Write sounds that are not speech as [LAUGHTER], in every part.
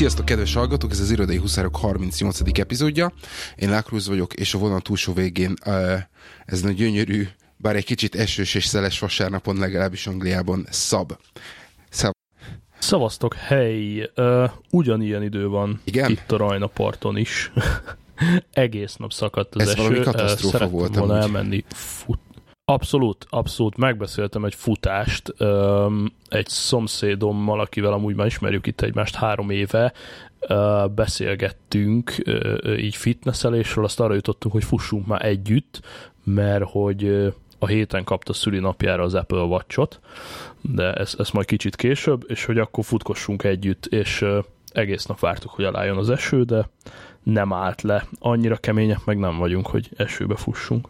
Sziasztok, kedves hallgatók! Ez az Irodai Huszárok 38. epizódja. Én Lákrúz vagyok, és a vonal túlsó végén uh, ez a gyönyörű, bár egy kicsit esős és szeles vasárnapon, legalábbis Angliában szab. Szab. Szavaztok, hely! Uh, ugyanilyen idő van Igen? itt a Rajna parton is. [LAUGHS] Egész nap szakadt az Ez eső. valami katasztrófa Szerettem volt volna amúgy. elmenni fut. Abszolút, abszolút. Megbeszéltem egy futást um, egy szomszédommal, akivel amúgy már ismerjük itt egymást három éve. Uh, beszélgettünk uh, így fitnesszelésről, azt arra jutottunk, hogy fussunk már együtt, mert hogy a héten kapta szülinapjára az Apple Watch-ot, de ez, ez majd kicsit később, és hogy akkor futkossunk együtt, és uh, egész nap vártuk, hogy elálljon az eső, de nem állt le. Annyira kemények meg nem vagyunk, hogy esőbe fussunk.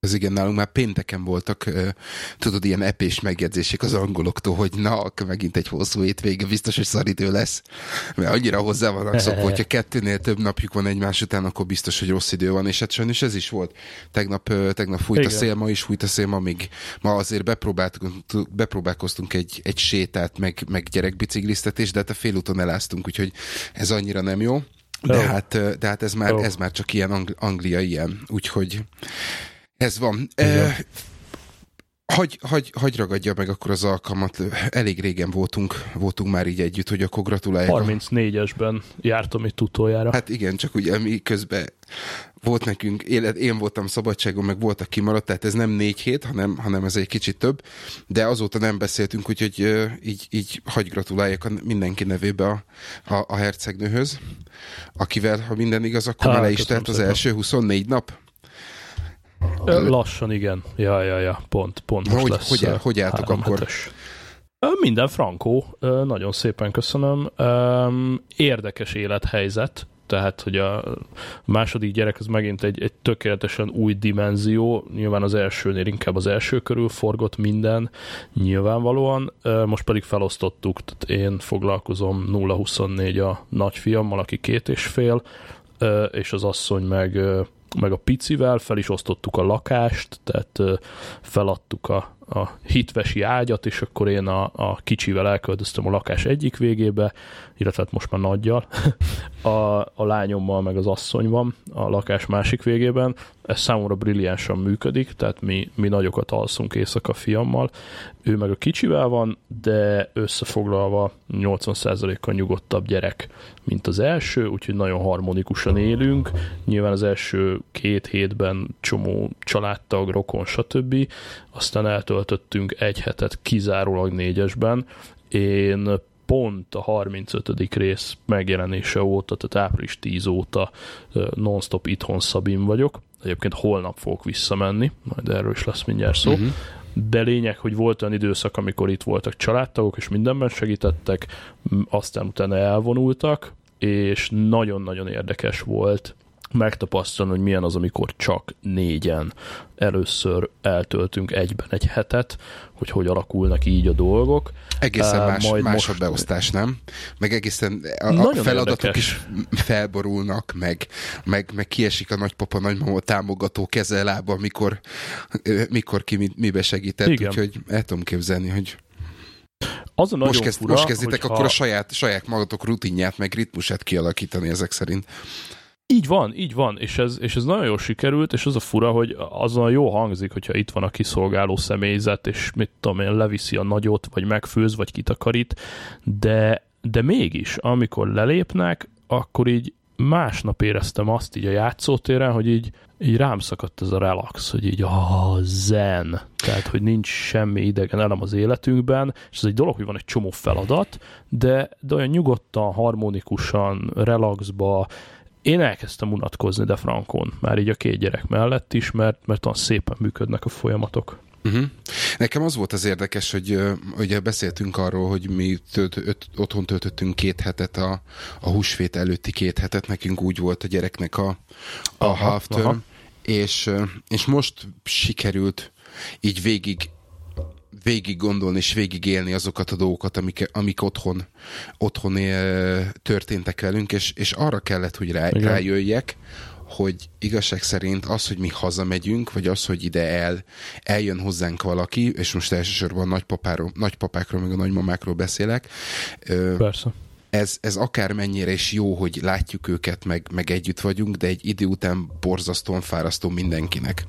Ez igen, nálunk már pénteken voltak, tudod, ilyen epés megjegyzések az angoloktól, hogy na, megint egy hosszú hétvége, biztos, hogy szaridő lesz. Mert annyira hozzá vannak szokva, hogyha kettőnél több napjuk van egymás után, akkor biztos, hogy rossz idő van, és hát sajnos ez is volt. Tegnap, tegnap fújt Igen. a szél, ma is fújt a szél, ma még ma azért bepróbáltunk, bepróbálkoztunk egy, egy sétát, meg, meg gyerekbiciklisztetést, de hát a félúton eláztunk, úgyhogy ez annyira nem jó. De, Ó. hát, de hát ez már, Ó. ez már csak ilyen Ang- Anglia ilyen, úgyhogy ez van. Igen. Hagy, hagy, hagy ragadja meg akkor az alkalmat. Elég régen voltunk, voltunk már így együtt, hogy akkor gratuláljak. 34-esben jártam itt utoljára. Hát igen, csak ugye mi közben volt nekünk, élet, én voltam szabadságon, meg voltak kimaradt, tehát ez nem négy hét, hanem, hanem ez egy kicsit több, de azóta nem beszéltünk, úgyhogy így, így hagy gratuláljak a mindenki nevébe a, a, a hercegnőhöz, akivel, ha minden igaz, akkor Hát, le is telt az szépen. első 24 nap. Lassan, igen. Ja, ja, ja, pont, pont most Hogy- lesz. hogy áll- hogy álltok akkor? hetes. Minden frankó, nagyon szépen köszönöm. Öm, Érdekes élethelyzet, tehát, hogy a második gyerek az megint egy, egy tökéletesen új dimenzió, nyilván az elsőnél inkább az első körül forgott minden, nyilvánvalóan, most pedig felosztottuk, tehát én foglalkozom 0-24 a nagyfiammal, aki két és fél, és az asszony meg, meg a picivel, fel is osztottuk a lakást, tehát feladtuk a, a hitvesi ágyat, és akkor én a, a kicsivel elköltöztem a lakás egyik végébe, illetve hát most már nagyjal, [LAUGHS] a, a lányommal meg az asszony van a lakás másik végében. Ez számomra brilliánsan működik, tehát mi, mi nagyokat alszunk éjszaka fiammal, ő meg a kicsivel van, de összefoglalva 80%-kal nyugodtabb gyerek, mint az első, úgyhogy nagyon harmonikusan élünk. Nyilván az első két hétben csomó családtag, rokon, stb. Aztán eltöltöttünk egy hetet kizárólag négyesben. Én pont a 35. rész megjelenése óta, tehát április 10 óta non-stop itthon Szabin vagyok. Egyébként holnap fogok visszamenni, majd erről is lesz mindjárt szó. Mhm. De lényeg, hogy volt olyan időszak, amikor itt voltak családtagok, és mindenben segítettek, aztán utána elvonultak, és nagyon-nagyon érdekes volt megtapasztalni, hogy milyen az, amikor csak négyen először eltöltünk egyben egy hetet, hogy hogy alakulnak így a dolgok. Egészen más, majd más most- a beosztás, nem? Meg egészen a, a feladatok érdekes. is felborulnak, meg, meg, meg kiesik a nagypapa, nagymama támogató keze lába, mikor, ki mi, mibe segített, Igen. úgyhogy el tudom képzelni, hogy Az a most, kezd, fura, most kezditek akkor a saját, saját magatok rutinját, meg ritmusát kialakítani ezek szerint. Így van, így van, és ez, és ez nagyon jól sikerült, és az a fura, hogy azon jó hangzik, hogyha itt van a kiszolgáló személyzet, és mit tudom én, leviszi a nagyot, vagy megfőz, vagy kitakarít, de, de mégis, amikor lelépnek, akkor így másnap éreztem azt így a játszótéren, hogy így, így rám szakadt ez a relax, hogy így a zen, tehát hogy nincs semmi idegen elem az életünkben, és ez egy dolog, hogy van egy csomó feladat, de, de olyan nyugodtan, harmonikusan, relaxba, én elkezdtem unatkozni de frankon, már így a két gyerek mellett is, mert, mert olyan szépen működnek a folyamatok. Uh-huh. Nekem az volt az érdekes, hogy ugye beszéltünk arról, hogy mi tölt, öt, otthon töltöttünk két hetet, a, a húsvét előtti két hetet, nekünk úgy volt a gyereknek a, a Aha, half term, aha. és, és most sikerült így végig végig gondolni és végig élni azokat a dolgokat, amik, amik otthon, otthon ö, történtek velünk, és, és arra kellett, hogy rá, Igen. rájöjjek, hogy igazság szerint az, hogy mi hazamegyünk, vagy az, hogy ide el, eljön hozzánk valaki, és most elsősorban nagypapáról, nagypapákról, meg a nagymamákról beszélek, ö, Persze. Ez, ez akár mennyire is jó, hogy látjuk őket, meg, meg együtt vagyunk, de egy idő után borzasztóan fárasztó mindenkinek.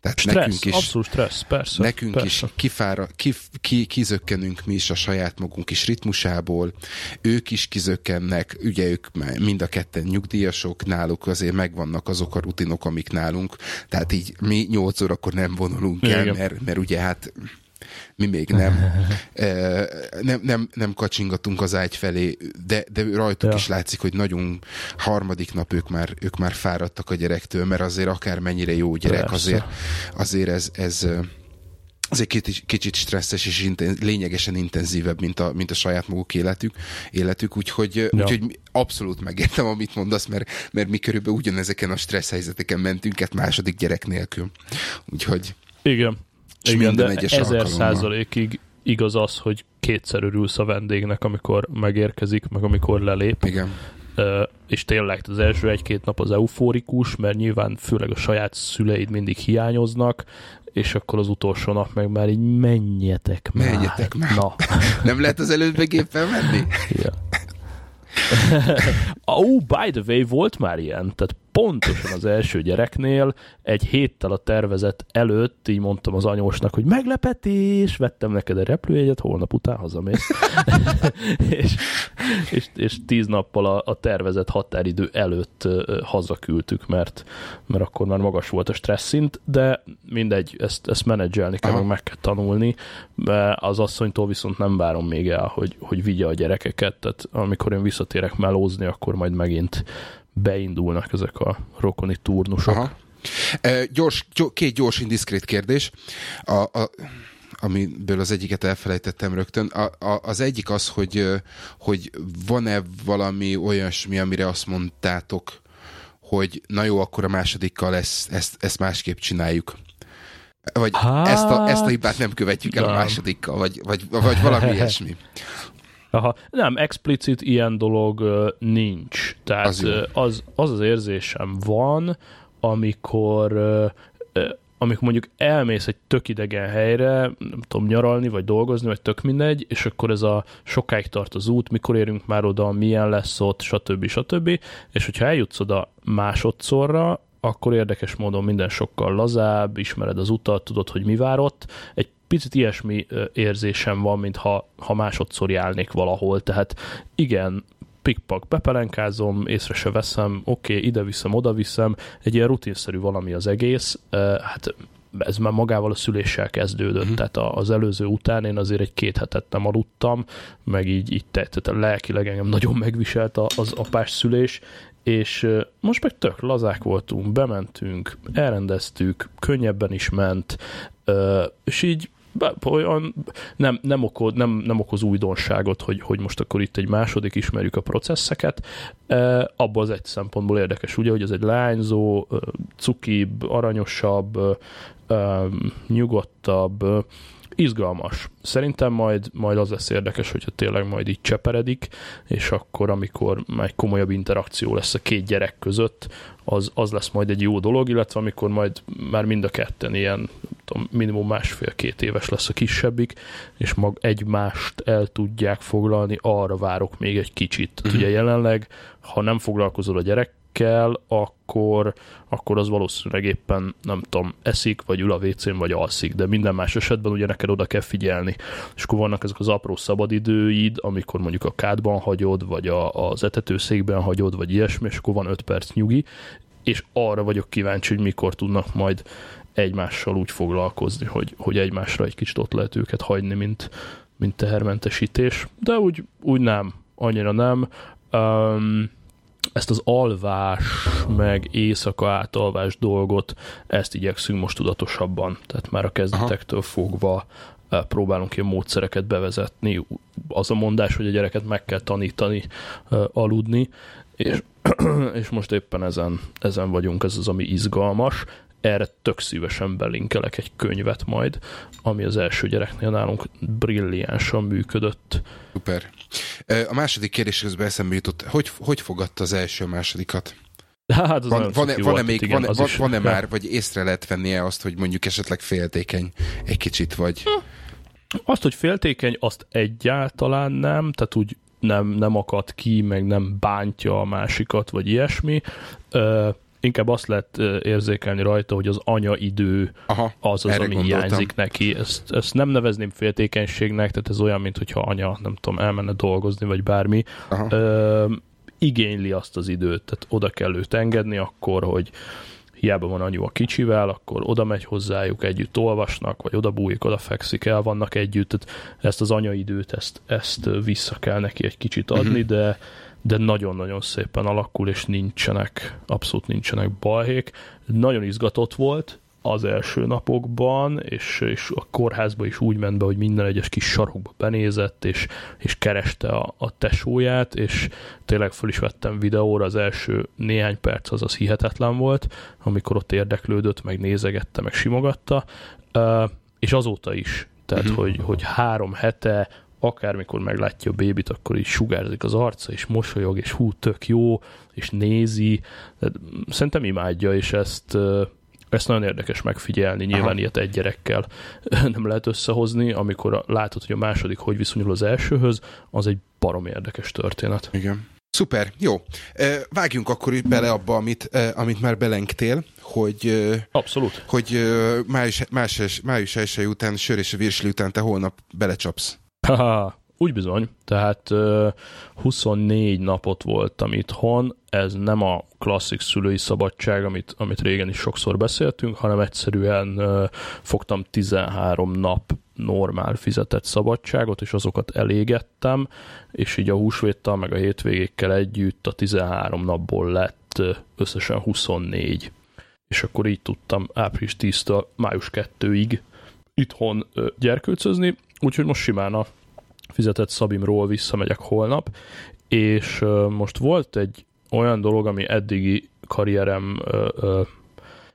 Tehát stressz, nekünk is, abszolút stressz, persze. Nekünk persze. is kifára, kif, ki, kizökkenünk mi is a saját magunk is ritmusából, ők is kizökkennek, ugye ők mind a ketten nyugdíjasok, náluk azért megvannak azok a rutinok, amik nálunk, tehát így mi nyolc órakor nem vonulunk el, mert, mert ugye hát mi még nem, [LAUGHS] nem, nem, nem kacsingatunk az ágy felé, de, de rajtuk ja. is látszik, hogy nagyon harmadik nap ők már, ők már fáradtak a gyerektől, mert azért akár mennyire jó gyerek, Persze. azért, azért ez, ez az egy kicsit, stresszes és inten, lényegesen intenzívebb, mint a, mint a saját maguk életük, életük úgyhogy, ja. úgyhogy abszolút megértem, amit mondasz, mert, mert mi körülbelül ugyanezeken a stressz helyzeteken mentünk át második gyerek nélkül. Úgyhogy... Igen. Igen, de ezer százalékig igaz az, hogy kétszer örülsz a vendégnek, amikor megérkezik, meg amikor lelép. Igen. Uh, és tényleg az első egy-két nap az eufórikus, mert nyilván főleg a saját szüleid mindig hiányoznak, és akkor az utolsó nap meg már így menjetek már. Menjetek már. Na. [LAUGHS] Nem lehet az előbb géppel menni? Ja. [LAUGHS] oh, by the way, volt már ilyen, tehát pontosan az első gyereknél egy héttel a tervezet előtt így mondtam az anyósnak, hogy meglepetés, vettem neked egy repülőjegyet, holnap után hazamész. [LAUGHS] és, és, és tíz nappal a, a tervezett határidő előtt hazaküldtük, mert, mert akkor már magas volt a stressz de mindegy, ezt, ezt menedzselni kell, meg, meg kell tanulni. Az asszonytól viszont nem várom még el, hogy, hogy vigye a gyerekeket, tehát amikor én visszatérek melózni, akkor majd megint beindulnak ezek a rokoni turnusok. Aha. E, gyors, két gyors indiszkrét kérdés. A, a, amiből az egyiket elfelejtettem rögtön. A, a, az egyik az, hogy, hogy van-e valami olyasmi, amire azt mondtátok, hogy na jó, akkor a másodikkal ezt, ezt, ezt másképp csináljuk. Vagy hát, ezt, a, ezt a hibát nem követjük el nem. a másodikkal, vagy, vagy, vagy valami [LAUGHS] ilyesmi. Aha, nem, explicit ilyen dolog nincs. Tehát az, az, az az érzésem van, amikor amikor mondjuk elmész egy tök idegen helyre, nem tudom, nyaralni, vagy dolgozni, vagy tök mindegy, és akkor ez a sokáig tart az út, mikor érünk már oda, milyen lesz ott, stb. stb. És hogyha eljutsz oda másodszorra, akkor érdekes módon minden sokkal lazább, ismered az utat, tudod, hogy mi vár ott. Egy picit ilyesmi érzésem van, mintha ha másodszor járnék valahol, tehát igen, pikpak bepelenkázom, észre se veszem, oké, okay, ide viszem, oda viszem, egy ilyen rutinszerű valami az egész, hát ez már magával a szüléssel kezdődött, uh-huh. tehát az előző után én azért egy két hetet nem aludtam, meg így, így tehát lelkileg engem nagyon megviselt az apás szülés, és most meg tök lazák voltunk, bementünk, elrendeztük, könnyebben is ment, és így olyan nem, nem, okoz, nem, nem okoz újdonságot, hogy, hogy most akkor itt egy második ismerjük a processzeket. E, abban az egy szempontból érdekes, ugye, hogy ez egy lányzó, cukibb, aranyosabb, e, nyugodtabb, izgalmas. Szerintem majd, majd az lesz érdekes, hogyha tényleg majd így cseperedik, és akkor, amikor egy komolyabb interakció lesz a két gyerek között, az, az lesz majd egy jó dolog, illetve amikor majd már mind a ketten ilyen tudom, minimum másfél-két éves lesz a kisebbik, és mag egymást el tudják foglalni, arra várok még egy kicsit. Uh-huh. Ugye jelenleg, ha nem foglalkozol a gyerek kell, akkor, akkor az valószínűleg éppen, nem tudom, eszik, vagy ül a wc vagy alszik, de minden más esetben ugye neked oda kell figyelni. És akkor vannak ezek az apró szabadidőid, amikor mondjuk a kádban hagyod, vagy a, az etetőszékben hagyod, vagy ilyesmi, és akkor van 5 perc nyugi, és arra vagyok kíváncsi, hogy mikor tudnak majd egymással úgy foglalkozni, hogy, hogy egymásra egy kicsit ott lehet őket hagyni, mint, mint tehermentesítés, de úgy, úgy nem, annyira nem. Um, ezt az alvás, meg éjszaka átalvás dolgot, ezt igyekszünk most tudatosabban, tehát már a kezdetektől fogva eh, próbálunk ilyen módszereket bevezetni. Az a mondás, hogy a gyereket meg kell tanítani uh, aludni, és, [CLEARS THROAT] és most éppen ezen, ezen vagyunk, ez az, ami izgalmas. Erre tök szívesen belinkelek egy könyvet majd, ami az első gyereknél nálunk brilliánsan működött. Szuper. A második kérdés közben eszembe jutott, hogy, hogy fogadta az első a másodikat? Hát az van, van-e, van-e még, igen, van-e, van, van-e már, vagy észre lehet vennie azt, hogy mondjuk esetleg féltékeny egy kicsit, vagy... Azt, hogy féltékeny, azt egyáltalán nem, tehát úgy nem, nem akad ki, meg nem bántja a másikat, vagy ilyesmi. Ö, inkább azt lehet érzékelni rajta, hogy az anyaidő Aha, az az, ami gondoltam. hiányzik neki. Ezt, ezt nem nevezném féltékenységnek, tehát ez olyan, mint hogyha anya, nem tudom, elmenne dolgozni, vagy bármi. Ö, igényli azt az időt, tehát oda kell őt engedni akkor, hogy hiába van anyu a kicsivel, akkor oda megy hozzájuk, együtt olvasnak, vagy oda bújik, oda fekszik el, vannak együtt, tehát ezt az anyaidőt, ezt, ezt vissza kell neki egy kicsit adni, uh-huh. de de nagyon-nagyon szépen alakul, és nincsenek, abszolút nincsenek balhék. Nagyon izgatott volt, az első napokban, és, és a kórházba is úgy ment be, hogy minden egyes kis sarokba benézett, és, és kereste a, a tesóját, és tényleg fel is vettem videóra, az első néhány perc az az hihetetlen volt, amikor ott érdeklődött, meg nézegette, meg simogatta, és azóta is, tehát uh-huh. hogy, hogy három hete akármikor meglátja a bébit, akkor így sugárzik az arca, és mosolyog, és hú, tök jó, és nézi. Szerintem imádja, és ezt ezt nagyon érdekes megfigyelni, nyilván Aha. ilyet egy gyerekkel [LAUGHS] nem lehet összehozni, amikor látod, hogy a második hogy viszonyul az elsőhöz, az egy barom érdekes történet. Igen. Szuper, jó. Vágjunk akkor itt bele abba, amit, amit már belengtél, hogy... Abszolút. Hogy május, május, május 1 után, sör és a virsli után te holnap belecsapsz. Haha, úgy bizony, tehát 24 napot voltam itthon, ez nem a klasszik szülői szabadság, amit, amit régen is sokszor beszéltünk, hanem egyszerűen fogtam 13 nap normál fizetett szabadságot, és azokat elégettem, és így a húsvéttal meg a hétvégékkel együtt a 13 napból lett összesen 24. És akkor így tudtam április 10-től május 2-ig itthon gyerkőcözni, úgyhogy most simán a fizetett Szabimról visszamegyek holnap, és most volt egy olyan dolog, ami eddigi karrierem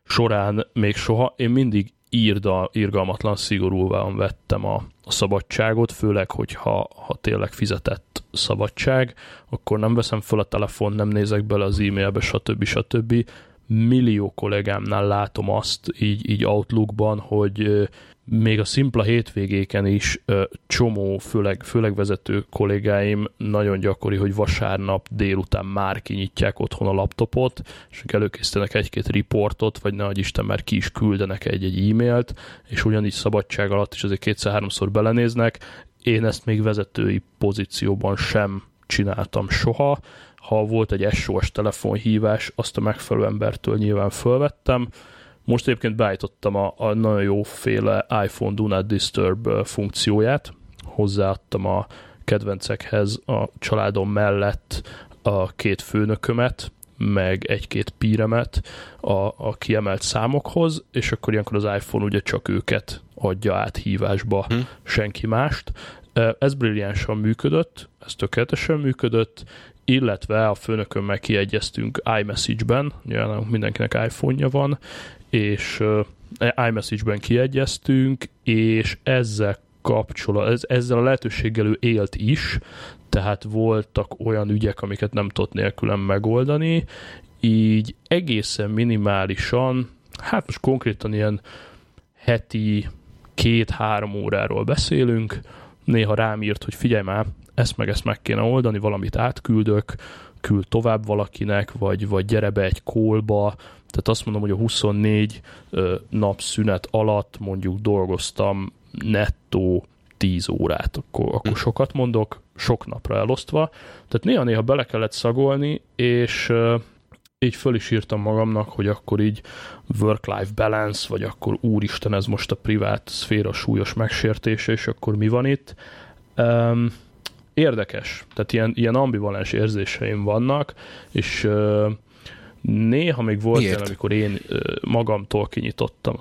során még soha, én mindig írda, irgalmatlan szigorúan vettem a, a szabadságot, főleg, hogyha ha tényleg fizetett szabadság, akkor nem veszem fel a telefon, nem nézek bele az e-mailbe, stb. stb. Millió kollégámnál látom azt így, így Outlookban, hogy még a szimpla hétvégéken is ö, csomó, főleg, főleg vezető kollégáim nagyon gyakori, hogy vasárnap délután már kinyitják otthon a laptopot, és előkészítenek egy-két riportot, vagy ne Isten már ki is küldenek egy-egy e-mailt, és ugyanígy szabadság alatt is azért kétszer-háromszor belenéznek. Én ezt még vezetői pozícióban sem csináltam soha. Ha volt egy SOS telefonhívás, azt a megfelelő embertől nyilván fölvettem, most egyébként beállítottam a, a nagyon jóféle iPhone Do Not Disturb funkcióját, hozzáadtam a kedvencekhez a családom mellett a két főnökömet, meg egy-két píremet a, a kiemelt számokhoz, és akkor ilyenkor az iPhone ugye csak őket adja át hívásba, hm. senki mást. Ez brilliánsan működött, ez tökéletesen működött, illetve a főnökömmel kiegyeztünk iMessage-ben, nyilván mindenkinek iPhone-ja van, és iMessage-ben kiegyeztünk, és ezzel kapcsolat, ezzel a lehetőséggel ő élt is, tehát voltak olyan ügyek, amiket nem tudott nélkülem megoldani, így egészen minimálisan, hát most konkrétan ilyen heti két-három óráról beszélünk, néha rám írt, hogy figyelj már, ezt meg ezt meg kéne oldani, valamit átküldök, küld tovább valakinek, vagy, vagy gyere be egy kólba, tehát azt mondom, hogy a 24 nap szünet alatt mondjuk dolgoztam nettó 10 órát, akkor, akkor hm. sokat mondok, sok napra elosztva. Tehát néha-néha bele kellett szagolni, és így föl is írtam magamnak, hogy akkor így work-life balance, vagy akkor úristen, ez most a privát szféra súlyos megsértése, és akkor mi van itt. Um, érdekes, tehát ilyen, ilyen ambivalens érzéseim vannak, és uh, Néha még volt Miért? el, amikor én magamtól kinyitottam.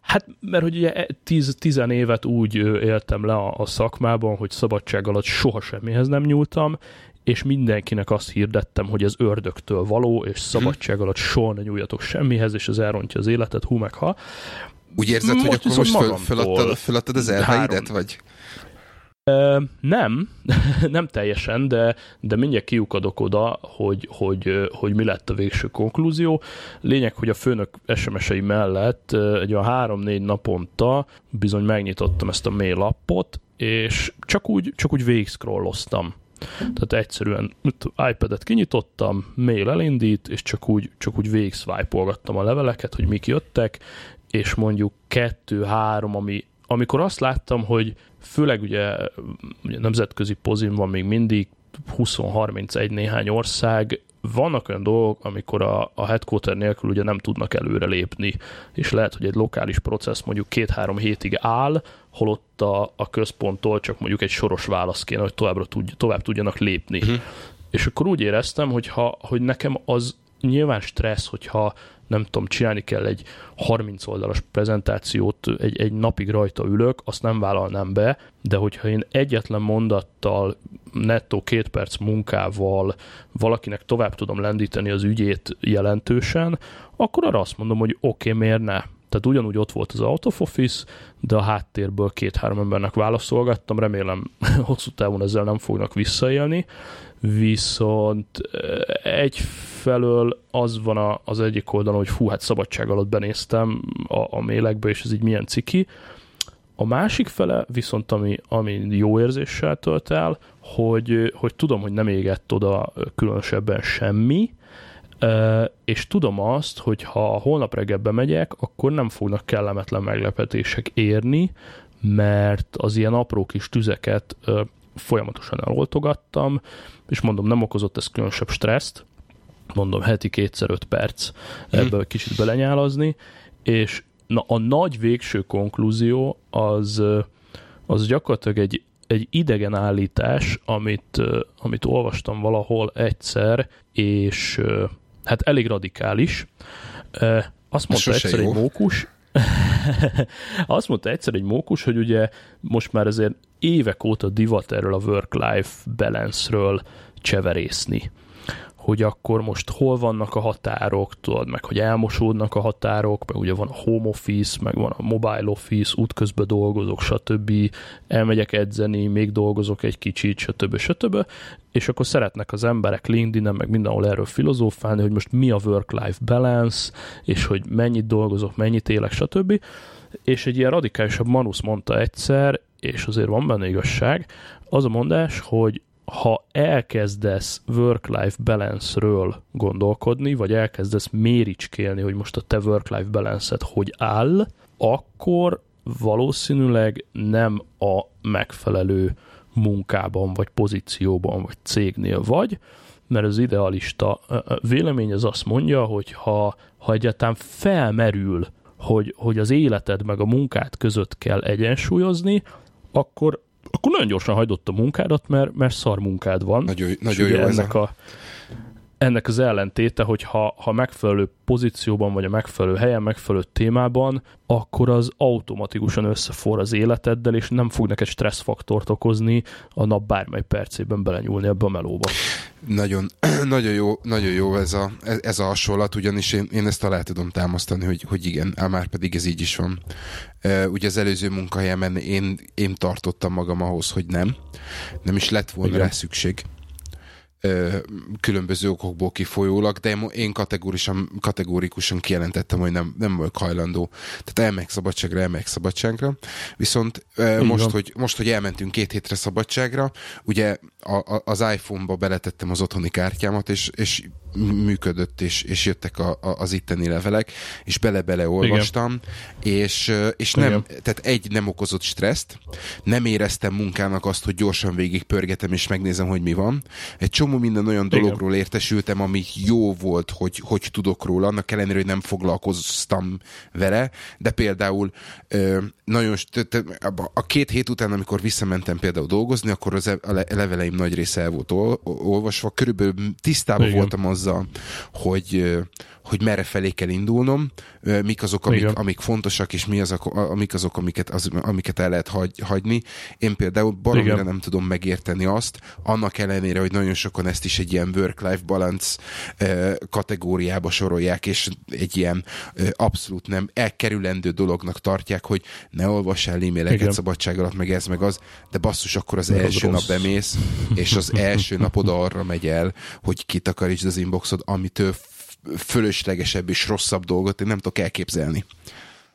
Hát, mert hogy ugye tíz, tizen évet úgy éltem le a, a szakmában, hogy szabadság alatt soha semmihez nem nyúltam, és mindenkinek azt hirdettem, hogy ez ördögtől való, és szabadság alatt soha ne nyúljatok semmihez, és ez elrontja az életet, hú meg ha. Úgy érzed, most hogy akkor most föl, föladtad, föladtad az elheidet, vagy? Nem, [LAUGHS] nem teljesen, de, de mindjárt kiukadok oda, hogy, hogy, hogy mi lett a végső konklúzió. Lényeg, hogy a főnök SMS-ei mellett egy olyan három-négy naponta bizony megnyitottam ezt a mail appot, és csak úgy, csak úgy végig scrolloztam Tehát egyszerűen iPad-et kinyitottam, mail elindít, és csak úgy, csak úgy végig a leveleket, hogy mik jöttek, és mondjuk kettő-három, ami, amikor azt láttam, hogy főleg ugye, ugye nemzetközi pozin van még mindig, 20-31 néhány ország, vannak olyan dolgok, amikor a, a headquarter nélkül ugye nem tudnak előre lépni, és lehet, hogy egy lokális processz mondjuk két-három hétig áll, holott a, a központtól csak mondjuk egy soros válasz kéne, hogy továbbra tudj, tovább tudjanak lépni. Uh-huh. És akkor úgy éreztem, hogy, ha, hogy nekem az nyilván stressz, hogyha nem tudom, csinálni kell egy 30 oldalas prezentációt, egy, egy napig rajta ülök, azt nem vállalnám be, de hogyha én egyetlen mondattal, nettó két perc munkával valakinek tovább tudom lendíteni az ügyét jelentősen, akkor arra azt mondom, hogy oké, okay, miért ne? Tehát ugyanúgy ott volt az out of office, de a háttérből két-három embernek válaszolgattam, remélem [LAUGHS] hosszú távon ezzel nem fognak visszaélni, viszont egyfelől az van a, az egyik oldalon, hogy fú, hát szabadság alatt benéztem a, a mélekbe, és ez így milyen ciki. A másik fele viszont, ami, ami jó érzéssel tölt el, hogy, hogy tudom, hogy nem égett oda különösebben semmi, és tudom azt, hogy ha holnap reggel bemegyek, akkor nem fognak kellemetlen meglepetések érni, mert az ilyen apró kis tüzeket folyamatosan eloltogattam, és mondom, nem okozott ez különösebb stresszt, mondom, heti kétszer öt perc mhm. ebből kicsit belenyálazni, és na, a nagy végső konklúzió az, az gyakorlatilag egy, egy idegen állítás, amit, amit olvastam valahol egyszer, és hát elég radikális. Azt mondta egyszer jó. egy mókus, [LAUGHS] azt mondta egyszer egy mókus, hogy ugye most már azért évek óta divat erről a work-life balance-ről cseverészni hogy akkor most hol vannak a határok, tudod, meg hogy elmosódnak a határok, meg ugye van a home office, meg van a mobile office, útközben dolgozok, stb. Elmegyek edzeni, még dolgozok egy kicsit, stb. stb. És akkor szeretnek az emberek linkedin meg mindenhol erről filozófálni, hogy most mi a work-life balance, és hogy mennyit dolgozok, mennyit élek, stb. És egy ilyen radikálisabb Manus mondta egyszer, és azért van benne igazság, az a mondás, hogy ha elkezdesz work-life balance-ről gondolkodni, vagy elkezdesz méricskélni, hogy most a te work-life balance-et hogy áll, akkor valószínűleg nem a megfelelő munkában, vagy pozícióban, vagy cégnél vagy, mert az idealista vélemény az azt mondja, hogy ha, ha egyáltalán felmerül, hogy, hogy az életed meg a munkát között kell egyensúlyozni, akkor akkor nagyon gyorsan hagydott a munkádat, mert, mert szar munkád van. Nagyon, nagyon jó ennek a... a, ennek az ellentéte, hogy ha, ha megfelelő pozícióban vagy a megfelelő helyen, megfelelő témában, akkor az automatikusan összefor az életeddel, és nem fog neked stresszfaktort okozni a nap bármely percében belenyúlni ebbe a melóba. Nagyon, [CLEARS THROAT] nagyon, jó, nagyon jó ez a, ez a hasonlat, ugyanis én, én ezt alá tudom támasztani, hogy, hogy igen, már pedig ez így is van. Ugye az előző munkahelyemen én, én tartottam magam ahhoz, hogy nem. Nem is lett volna igen. rá szükség különböző okokból kifolyólag, de én kategórikusan, kategórikusan kijelentettem, hogy nem, nem vagyok hajlandó. Tehát elmegyek szabadságra, elmegyek szabadságra. Viszont most hogy, most, hogy elmentünk két hétre szabadságra, ugye a, a, az iPhone-ba beletettem az otthoni kártyámat, és, és működött, és, és jöttek a, a, az itteni levelek, és bele-bele olvastam, és, és nem, tehát egy nem okozott stresszt, nem éreztem munkának azt, hogy gyorsan végig pörgetem, és megnézem, hogy mi van. Egy csomó minden olyan dologról Igen. értesültem, ami jó volt, hogy, hogy tudok róla, annak ellenére, hogy nem foglalkoztam vele, de például nagyon, a két hét után, amikor visszamentem például dolgozni, akkor az e, a leveleim nagy része el volt olvasva, körülbelül tisztában Igen. voltam azzal, hogy, hogy merre felé kell indulnom, mik azok, amik, amik fontosak, és mi azok, amik azok, amiket, az, amiket el lehet hagy, hagyni. Én például baromira nem tudom megérteni azt, annak ellenére, hogy nagyon sokan ezt is egy ilyen work-life balance kategóriába sorolják, és egy ilyen abszolút nem elkerülendő dolognak tartják, hogy ne olvass el e-maileket szabadság alatt, meg ez, meg az, de basszus, akkor az első az nap bemész, és az első napod arra megy el, hogy kitakarítsd az inboxod, amitől fölöslegesebb és rosszabb dolgot én nem tudok elképzelni.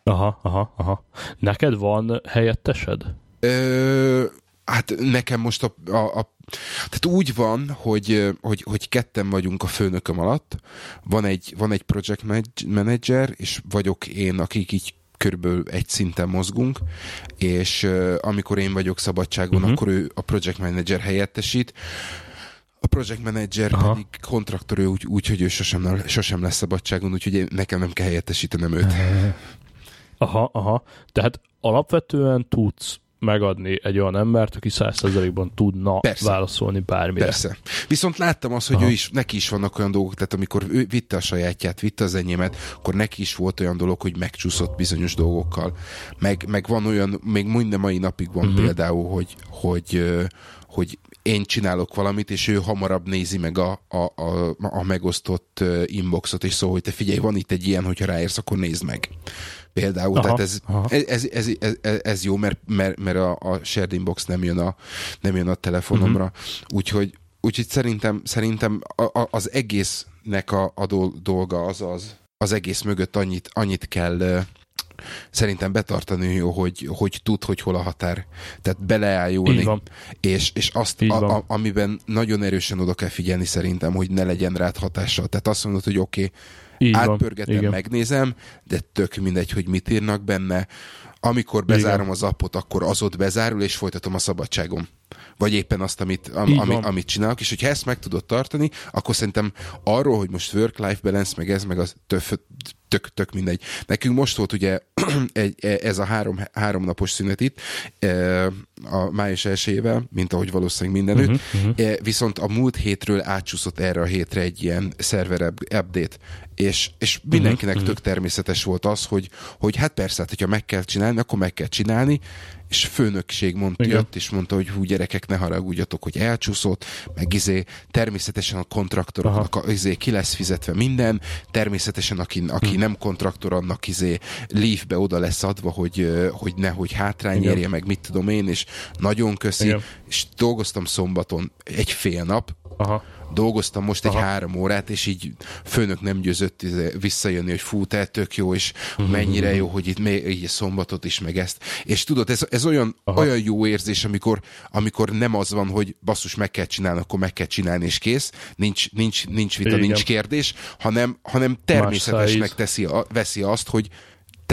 Aha, aha, aha. Neked van helyettesed? Ö, Hát nekem most a, a, a tehát úgy van, hogy, hogy, hogy ketten vagyunk a főnököm alatt, van egy, van egy project manager, és vagyok én, akik így körülbelül egy szinten mozgunk, és uh, amikor én vagyok szabadságon, uh-huh. akkor ő a project manager helyettesít, a project manager Aha. pedig kontraktor, ő úgy, hogy ő sosem, sosem lesz szabadságon, úgyhogy nekem nem kell helyettesítenem őt. [LAUGHS] Aha, aha. Tehát alapvetően tudsz megadni egy olyan embert, aki százszerzalékban tudna Persze. válaszolni bármire. Persze. Viszont láttam azt, hogy Aha. ő is, neki is vannak olyan dolgok, tehát amikor ő vitte a sajátját, vitte az enyémet, akkor neki is volt olyan dolog, hogy megcsúszott bizonyos dolgokkal. Meg, meg van olyan, még minden mai napig van uh-huh. például, hogy, hogy, hogy én csinálok valamit, és ő hamarabb nézi meg a, a, a, a megosztott inboxot, és szól, hogy te figyelj, van itt egy ilyen, hogyha ráérsz, akkor nézd meg például. Aha, tehát ez, ez, ez, ez, ez, ez jó, mert, mert, mert a, a shared inbox nem jön a, nem jön a telefonomra. Uh-huh. Úgyhogy, úgyhogy szerintem, szerintem a, a, az egésznek a, a dolga az az, az egész mögött annyit, annyit kell szerintem betartani jó, hogy, hogy tud, hogy hol a határ. Tehát beleállulni, és, és azt, a, a, amiben nagyon erősen oda kell figyelni szerintem, hogy ne legyen rád hatással. Tehát azt mondod, hogy oké, okay, így átpörgetem, van. megnézem, de tök mindegy, hogy mit írnak benne. Amikor bezárom Igen. az appot, akkor az ott bezárul, és folytatom a szabadságom. Vagy éppen azt, amit, am, ami, amit csinálok, és hogyha ezt meg tudod tartani, akkor szerintem arról, hogy most work-life balance, meg ez, meg az tök, tök, tök mindegy. Nekünk most volt ugye [CLEARS THROAT] egy, ez a három, három napos szünet itt, e, a május elsőjével, mint ahogy valószínűleg mindenütt, uh-huh, uh-huh. viszont a múlt hétről átcsúszott erre a hétre egy ilyen szerver update, és, és mindenkinek uh-huh, tök természetes volt az, hogy, hogy hát persze, hát, hogyha meg kell csinálni, akkor meg kell csinálni, és főnökség mondta, Igen. jött, és mondta, hogy hú, gyerekek, ne haragudjatok, hogy elcsúszott, meg izé, természetesen a kontraktoroknak a, izé, ki lesz fizetve minden, természetesen aki, aki hm. nem kontraktor, annak izé leave-be oda lesz adva, hogy, hogy nehogy hátrány érje, meg mit tudom én, és nagyon köszi, Igen. és dolgoztam szombaton egy fél nap, Aha dolgoztam most Aha. egy három órát, és így főnök nem győzött visszajönni, hogy fú, te tök jó, és mennyire jó, hogy itt még így szombatot is, meg ezt. És tudod, ez, ez olyan, olyan jó érzés, amikor, amikor nem az van, hogy basszus, meg kell csinálni, akkor meg kell csinálni, és kész. Nincs, nincs, nincs vita, Igen. nincs kérdés, hanem, hanem természetesnek teszi, veszi azt, hogy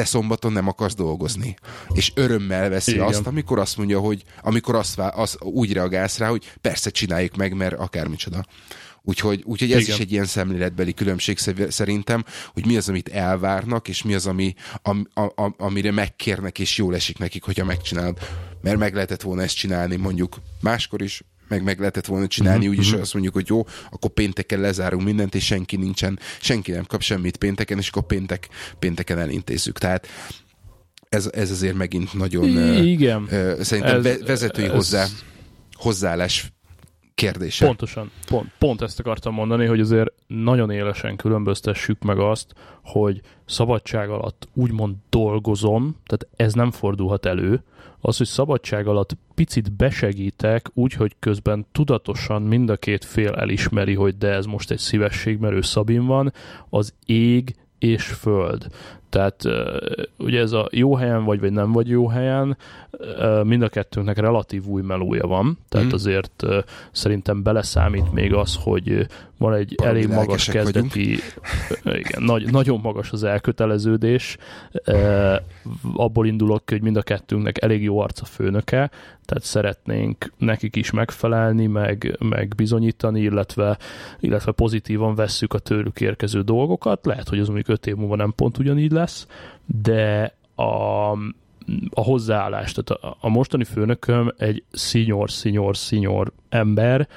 te szombaton nem akarsz dolgozni. És örömmel veszi Igen. azt, amikor azt mondja, hogy amikor azt, az, úgy reagálsz rá, hogy persze csináljuk meg, mert akármicsoda. Úgyhogy, úgyhogy ez Igen. is egy ilyen szemléletbeli különbség szerintem, hogy mi az, amit elvárnak, és mi az, ami, am, am, amire megkérnek, és jól esik nekik, hogyha megcsinálod. Mert meg lehetett volna ezt csinálni mondjuk máskor is, meg meg lehetett volna csinálni, uh-huh, úgyis uh-huh. azt mondjuk, hogy jó, akkor pénteken lezárunk mindent, és senki nincsen, senki nem kap semmit pénteken, és akkor péntek, pénteken elintézzük. Tehát ez, ez azért megint nagyon Igen. Uh, szerintem ez, vezetői ez... hozzá, hozzáállás kérdése. Pontosan, pont, pont ezt akartam mondani, hogy azért nagyon élesen különböztessük meg azt, hogy szabadság alatt úgymond dolgozom, tehát ez nem fordulhat elő, az, hogy szabadság alatt picit besegítek, úgy, hogy közben tudatosan mind a két fél elismeri, hogy de ez most egy szívesség, mert ő Szabin van, az ég és föld. Tehát ugye ez a jó helyen vagy, vagy nem vagy jó helyen, mind a kettőnknek relatív új melója van, tehát mm. azért szerintem beleszámít még az, hogy van egy Valami elég magas kezdeti, igen, nagy, nagyon magas az elköteleződés, abból indulok hogy mind a kettőnknek elég jó arca főnöke, tehát szeretnénk nekik is megfelelni, meg, meg bizonyítani, illetve, illetve pozitívan vesszük a tőlük érkező dolgokat. Lehet, hogy az mondjuk öt év múlva nem pont ugyanígy lesz, de a, a hozzáállás, tehát a, a mostani főnököm egy senior, senior, senior ember,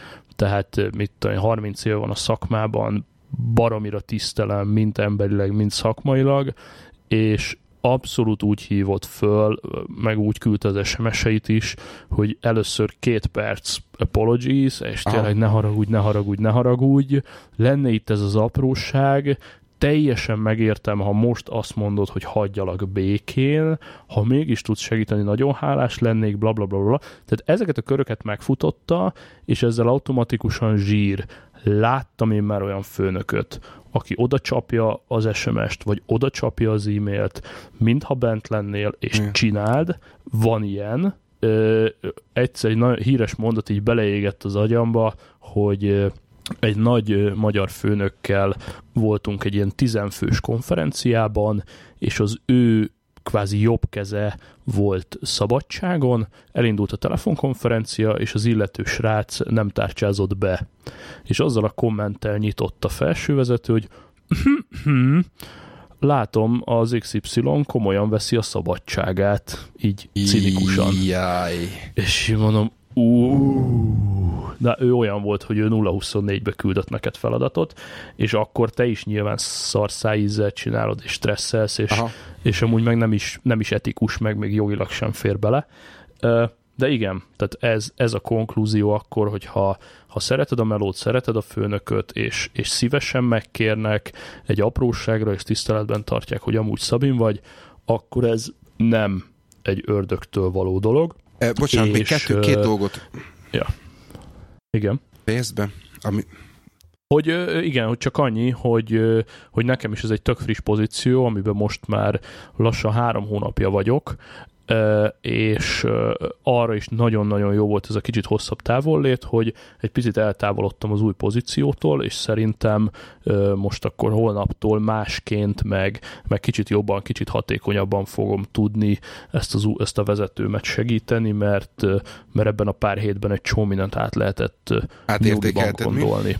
tehát mit tudom, 30 év van a szakmában, baromira tisztelem, mint emberileg, mint szakmailag, és abszolút úgy hívott föl, meg úgy küldte az SMS-eit is, hogy először két perc apologies, és tényleg ne haragudj, ne haragudj, ne haragudj, lenne itt ez az apróság, teljesen megértem, ha most azt mondod, hogy hagyjalak békén, ha mégis tudsz segíteni, nagyon hálás lennék, bla bla bla bla. Tehát ezeket a köröket megfutotta, és ezzel automatikusan zsír. Láttam én már olyan főnököt, aki oda csapja az SMS-t, vagy oda csapja az e-mailt, mintha bent lennél, és Igen. csináld, van ilyen, ö, egyszer egy nagyon híres mondat így beleégett az agyamba, hogy egy nagy magyar főnökkel voltunk egy ilyen tizenfős konferenciában, és az ő kvázi jobb keze volt szabadságon, elindult a telefonkonferencia, és az illető srác nem tárcsázott be. És azzal a kommenttel nyitott a felsővezető, hogy [CLEARS THROAT] látom, az XY komolyan veszi a szabadságát, így cinikusan. Jaj. És mondom, úúúú. De ő olyan volt, hogy ő 0-24-be küldött neked feladatot, és akkor te is nyilván szarszáízzel csinálod, és stresszelsz, és, Aha. és amúgy meg nem is, nem is etikus, meg még jogilag sem fér bele. De igen, tehát ez, ez a konklúzió akkor, hogy ha, ha szereted a melót, szereted a főnököt, és, és szívesen megkérnek egy apróságra, és tiszteletben tartják, hogy amúgy Szabin vagy, akkor ez nem egy ördögtől való dolog. E, bocsánat, még És, kettő, két dolgot Igen. fejezd be. Ami, Hogy igen, hogy csak annyi, hogy, hogy nekem is ez egy tök friss pozíció, amiben most már lassan három hónapja vagyok, és arra is nagyon-nagyon jó volt ez a kicsit hosszabb távollét, hogy egy picit eltávolodtam az új pozíciótól, és szerintem most akkor holnaptól másként, meg, meg kicsit jobban, kicsit hatékonyabban fogom tudni ezt, az, ezt a vezetőmet segíteni, mert, mert ebben a pár hétben egy csomó mindent át lehetett átértékelted mi?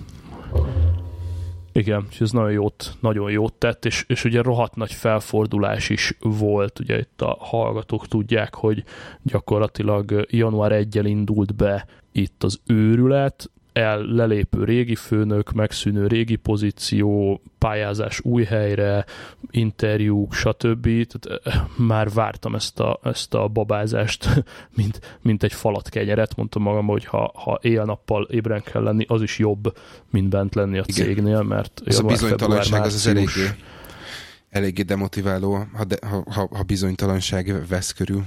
Igen, és ez nagyon jót, nagyon jót tett, és, és ugye rohadt nagy felfordulás is volt, ugye itt a hallgatók tudják, hogy gyakorlatilag január 1 indult be itt az őrület, el lelépő régi főnök, megszűnő régi pozíció, pályázás új helyre, interjúk, stb. Tehát eh, már vártam ezt a, ezt a babázást, [LAUGHS] mint, mint egy falat kenyeret. Mondtam magam, hogy ha, ha éjjel-nappal ébren kell lenni, az is jobb, mint bent lenni a Igen. cégnél, mert Ez a bizonytalanság az az eléggé, eléggé demotiváló, ha, de, ha, ha, ha bizonytalanság vesz körül.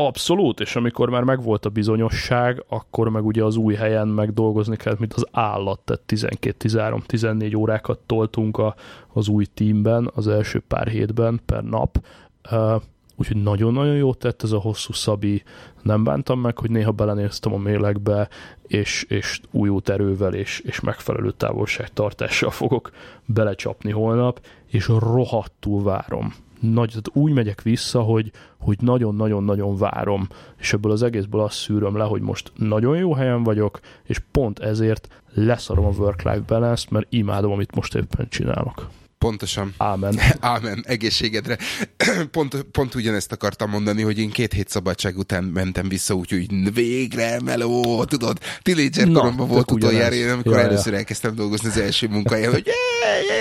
Abszolút, és amikor már megvolt a bizonyosság, akkor meg ugye az új helyen meg dolgozni kellett, mint az állat, tehát 12-13-14 órákat toltunk a, az új teamben, az első pár hétben per nap, uh, úgyhogy nagyon-nagyon jót tett ez a hosszú szabi, nem bántam meg, hogy néha belenéztem a mélekbe, és, és új út erővel és, és megfelelő távolságtartással fogok belecsapni holnap, és rohadtul várom nagy, tehát úgy megyek vissza, hogy, hogy nagyon-nagyon-nagyon várom, és ebből az egészből azt szűröm le, hogy most nagyon jó helyen vagyok, és pont ezért leszarom a work-life balance-t, mert imádom, amit most éppen csinálok. Pontosan. Ámen. [LAUGHS] Ámen, egészségedre. [CLEARS THROAT] Pont, pont ugyanezt akartam mondani, hogy én két hét szabadság után mentem vissza, úgyhogy végre meló, tudod, tinédzser Na, koromban volt utoljára, én amikor Ja, ja. először elkezdtem dolgozni az első munkahelyen, hogy jé,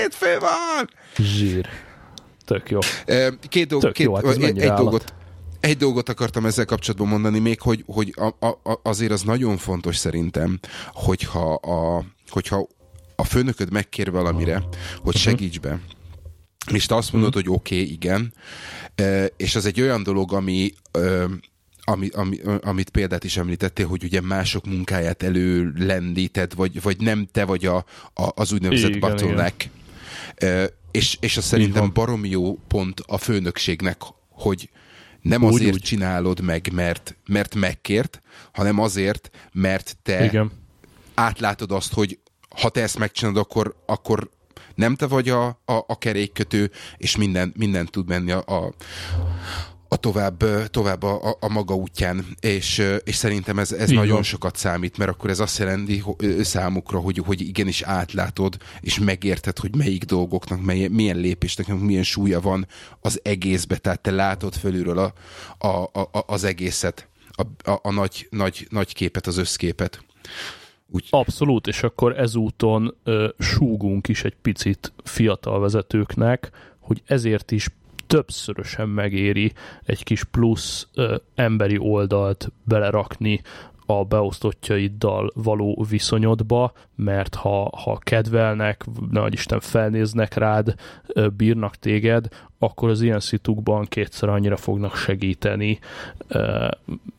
hétfő van! Zsír. Tök jó. Két, dolg, Tök két jó, hát ez egy, egy dolgot egy dolgot akartam ezzel kapcsolatban mondani még, hogy, hogy a, a, azért az nagyon fontos szerintem, hogyha a, hogyha a főnököd megkér valamire, hogy Mhm. segíts be, és te azt mondod, hogy oké, okay, igen, és az egy olyan dolog, ami ami, ami, amit példát is említettél, hogy ugye mások munkáját előlendíted, vagy, vagy nem te vagy a, a, az úgynevezett Igen, bottleneck. Ö, És, és az szerintem van. baromi jó pont a főnökségnek, hogy nem Úgy, azért úgy. csinálod meg, mert, mert megkért, hanem azért, mert te Igen. átlátod azt, hogy ha te ezt megcsinálod, akkor, akkor nem te vagy a, a, a kerékkötő, és minden, minden tud menni a, a, a tovább, tovább a, a, a maga útján, és, és szerintem ez, ez Így nagyon van. sokat számít, mert akkor ez azt jelenti ho- ö, számukra, hogy, hogy igenis átlátod, és megérted, hogy melyik dolgoknak, mely, milyen lépésnek, milyen súlya van az egészbe, tehát te látod fölülről a, a, a- az egészet, a, a, a nagy, nagy, nagy képet, az összképet. Úgy, Abszolút, és akkor ezúton ö, súgunk is egy picit fiatal vezetőknek, hogy ezért is többszörösen megéri egy kis plusz ö, emberi oldalt belerakni a beosztottjaiddal való viszonyodba, mert ha, ha kedvelnek, nagy Isten felnéznek rád, bírnak téged, akkor az ilyen szitukban kétszer annyira fognak segíteni,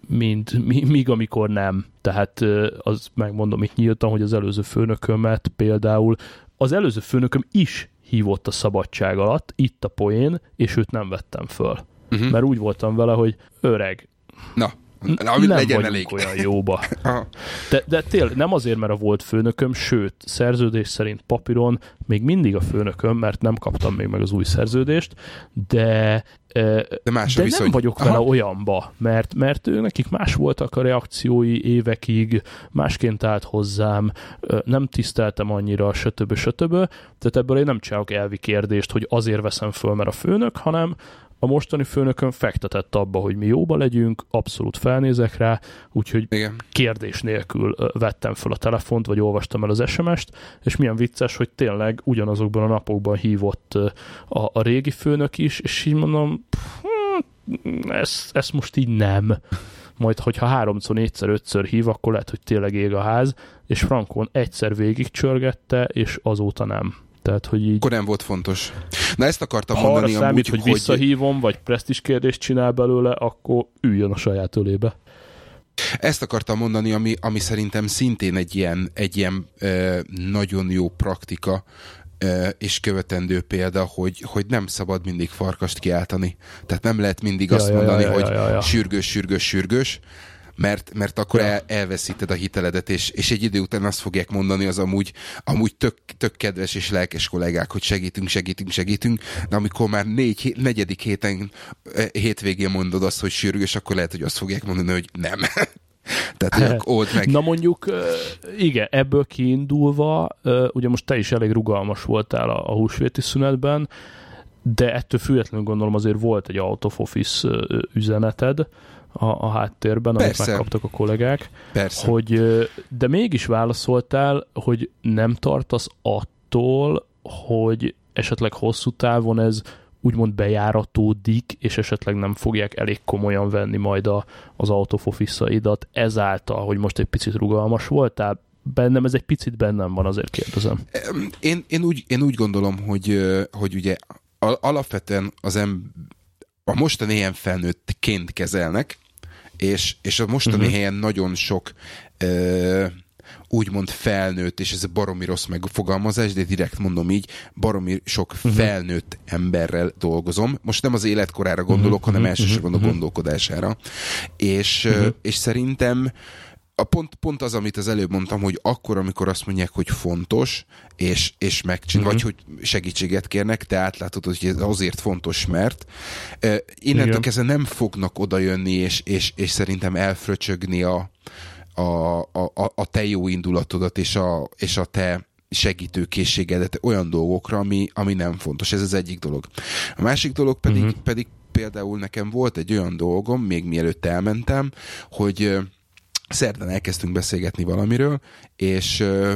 mint mi- míg amikor nem. Tehát az megmondom itt nyíltan, hogy az előző főnökömet például, az előző főnököm is hívott a szabadság alatt, itt a poén, és őt nem vettem föl. uh-huh. Mert úgy voltam vele, hogy öreg, Na, Ami nem legyen elég. olyan jóba. [LAUGHS] De, de tényleg nem azért, mert a volt főnököm, sőt, szerződés szerint papíron még mindig a főnököm, mert nem kaptam még meg az új szerződést, de De más de viszony. nem vagyok vele Aha. olyanba, mert, mert ő, nekik más voltak a reakciói évekig, másként állt hozzám, nem tiszteltem annyira, stb. stb. Tehát ebből én nem csinálok elvi kérdést, hogy azért veszem föl, mert a főnök, hanem a mostani főnökön fektetett abba, hogy mi jóba legyünk, abszolút felnézek rá, úgyhogy Igen. kérdés nélkül vettem föl a telefont, vagy olvastam el az SMS-t, és milyen vicces, hogy tényleg ugyanazokban a napokban hívott a, a régi főnök is, és így mondom, hm, ezt, ezt most így nem. Majd, hogyha háromszor, négyszer, ötször hív, akkor lehet, hogy tényleg ég a ház, és Frankon egyszer végig csörgette, és azóta nem. Tehát, hogy így Akkor nem volt fontos. Na ezt akartam ha mondani számít, amúgy, hogy visszahívom, vagy presztis kérdést csinál belőle, akkor üljön a saját ölébe. Ezt akartam mondani, ami, ami szerintem szintén egy ilyen, egy ilyen ö, nagyon jó praktika, és követendő példa, hogy, hogy nem szabad mindig farkast kiáltani. Tehát nem lehet mindig Ja, azt ja, mondani, ja, ja, hogy ja, ja. sürgős, sürgős, sürgős, mert, mert akkor el, elveszíted a hiteledet, és, és egy idő után azt fogják mondani az amúgy, amúgy tök, tök kedves és lelkes kollégák, hogy segítünk, segítünk, segítünk, de amikor már négy, negyedik héten, eh, hétvégén mondod azt, hogy sürgős, akkor lehet, hogy azt fogják mondani, hogy nem. [LAUGHS] Tehát, akkor old meg. Na mondjuk, ö, igen, ebből kiindulva, ö, ugye most te is elég rugalmas voltál a, a húsvéti szünetben, de ettől függetlenül gondolom azért volt egy out of office üzeneted a, a háttérben, amit Persze. megkaptak a kollégák, Persze. hogy de mégis válaszoltál, hogy nem tartasz attól, hogy esetleg hosszú távon ez úgymond bejáratódik, és esetleg nem fogják elég komolyan venni majd a, az out of office-aidat ezáltal, hogy most egy picit rugalmas voltál. Bennem ez egy picit bennem van, azért kérdezem. Én, én, úgy, én úgy gondolom, hogy, hogy ugye al- alapvetően az em, a mostani helyen felnőttként kezelnek, és, és a mostani uh-huh. helyen nagyon sok ö, úgymond felnőtt, és ez baromi rossz megfogalmazás, de direkt mondom így, baromi sok uh-huh. felnőtt emberrel dolgozom. Most nem az életkorára gondolok, uh-huh. hanem elsősorban a gondolkodására. És, uh-huh. és szerintem a pont, pont az, amit az előbb mondtam, hogy akkor, amikor azt mondják, hogy fontos, és, és megcsin, Mhm. uh-huh. vagy hogy segítséget kérnek, te átlátod, hogy ez azért fontos, mert uh, innentől kezdve nem fognak odajönni, és, és, és szerintem elfröcsögni a, a, a, a- te jó indulatodat, és a, és a te segítőkészségedet olyan dolgokra, ami, ami nem fontos. Ez az egyik dolog. A másik dolog pedig, Mhm. uh-huh. pedig például nekem volt egy olyan dolgom, még mielőtt elmentem, hogy szerdán elkezdtünk beszélgetni valamiről, és ö,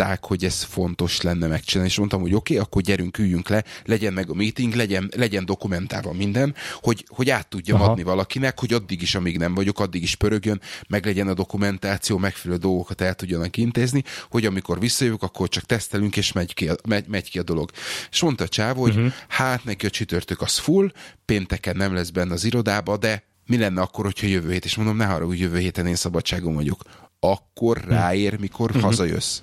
mondták, hogy ez fontos lenne megcsinálni, és mondtam, hogy oké, okay, akkor gyerünk, üljünk le, legyen meg a meeting, legyen, legyen dokumentálva minden, hogy, hogy át tudjam Aha. adni valakinek, hogy addig is, amíg nem vagyok, addig is pörögjön, meg legyen a dokumentáció, megfelelő dolgokat el tudjanak intézni, hogy amikor visszajövök, akkor csak tesztelünk, és megy ki a, megy, megy ki a dolog. És mondta a csávó, hogy uh-huh. hát neki a csütörtök az full, pénteken nem lesz benne az irodába, de mi lenne akkor, hogyha jövő hét, és mondom, ne hogy jövő héten én szabadságon vagyok. Akkor ráér, mikor uh-huh. hazajössz.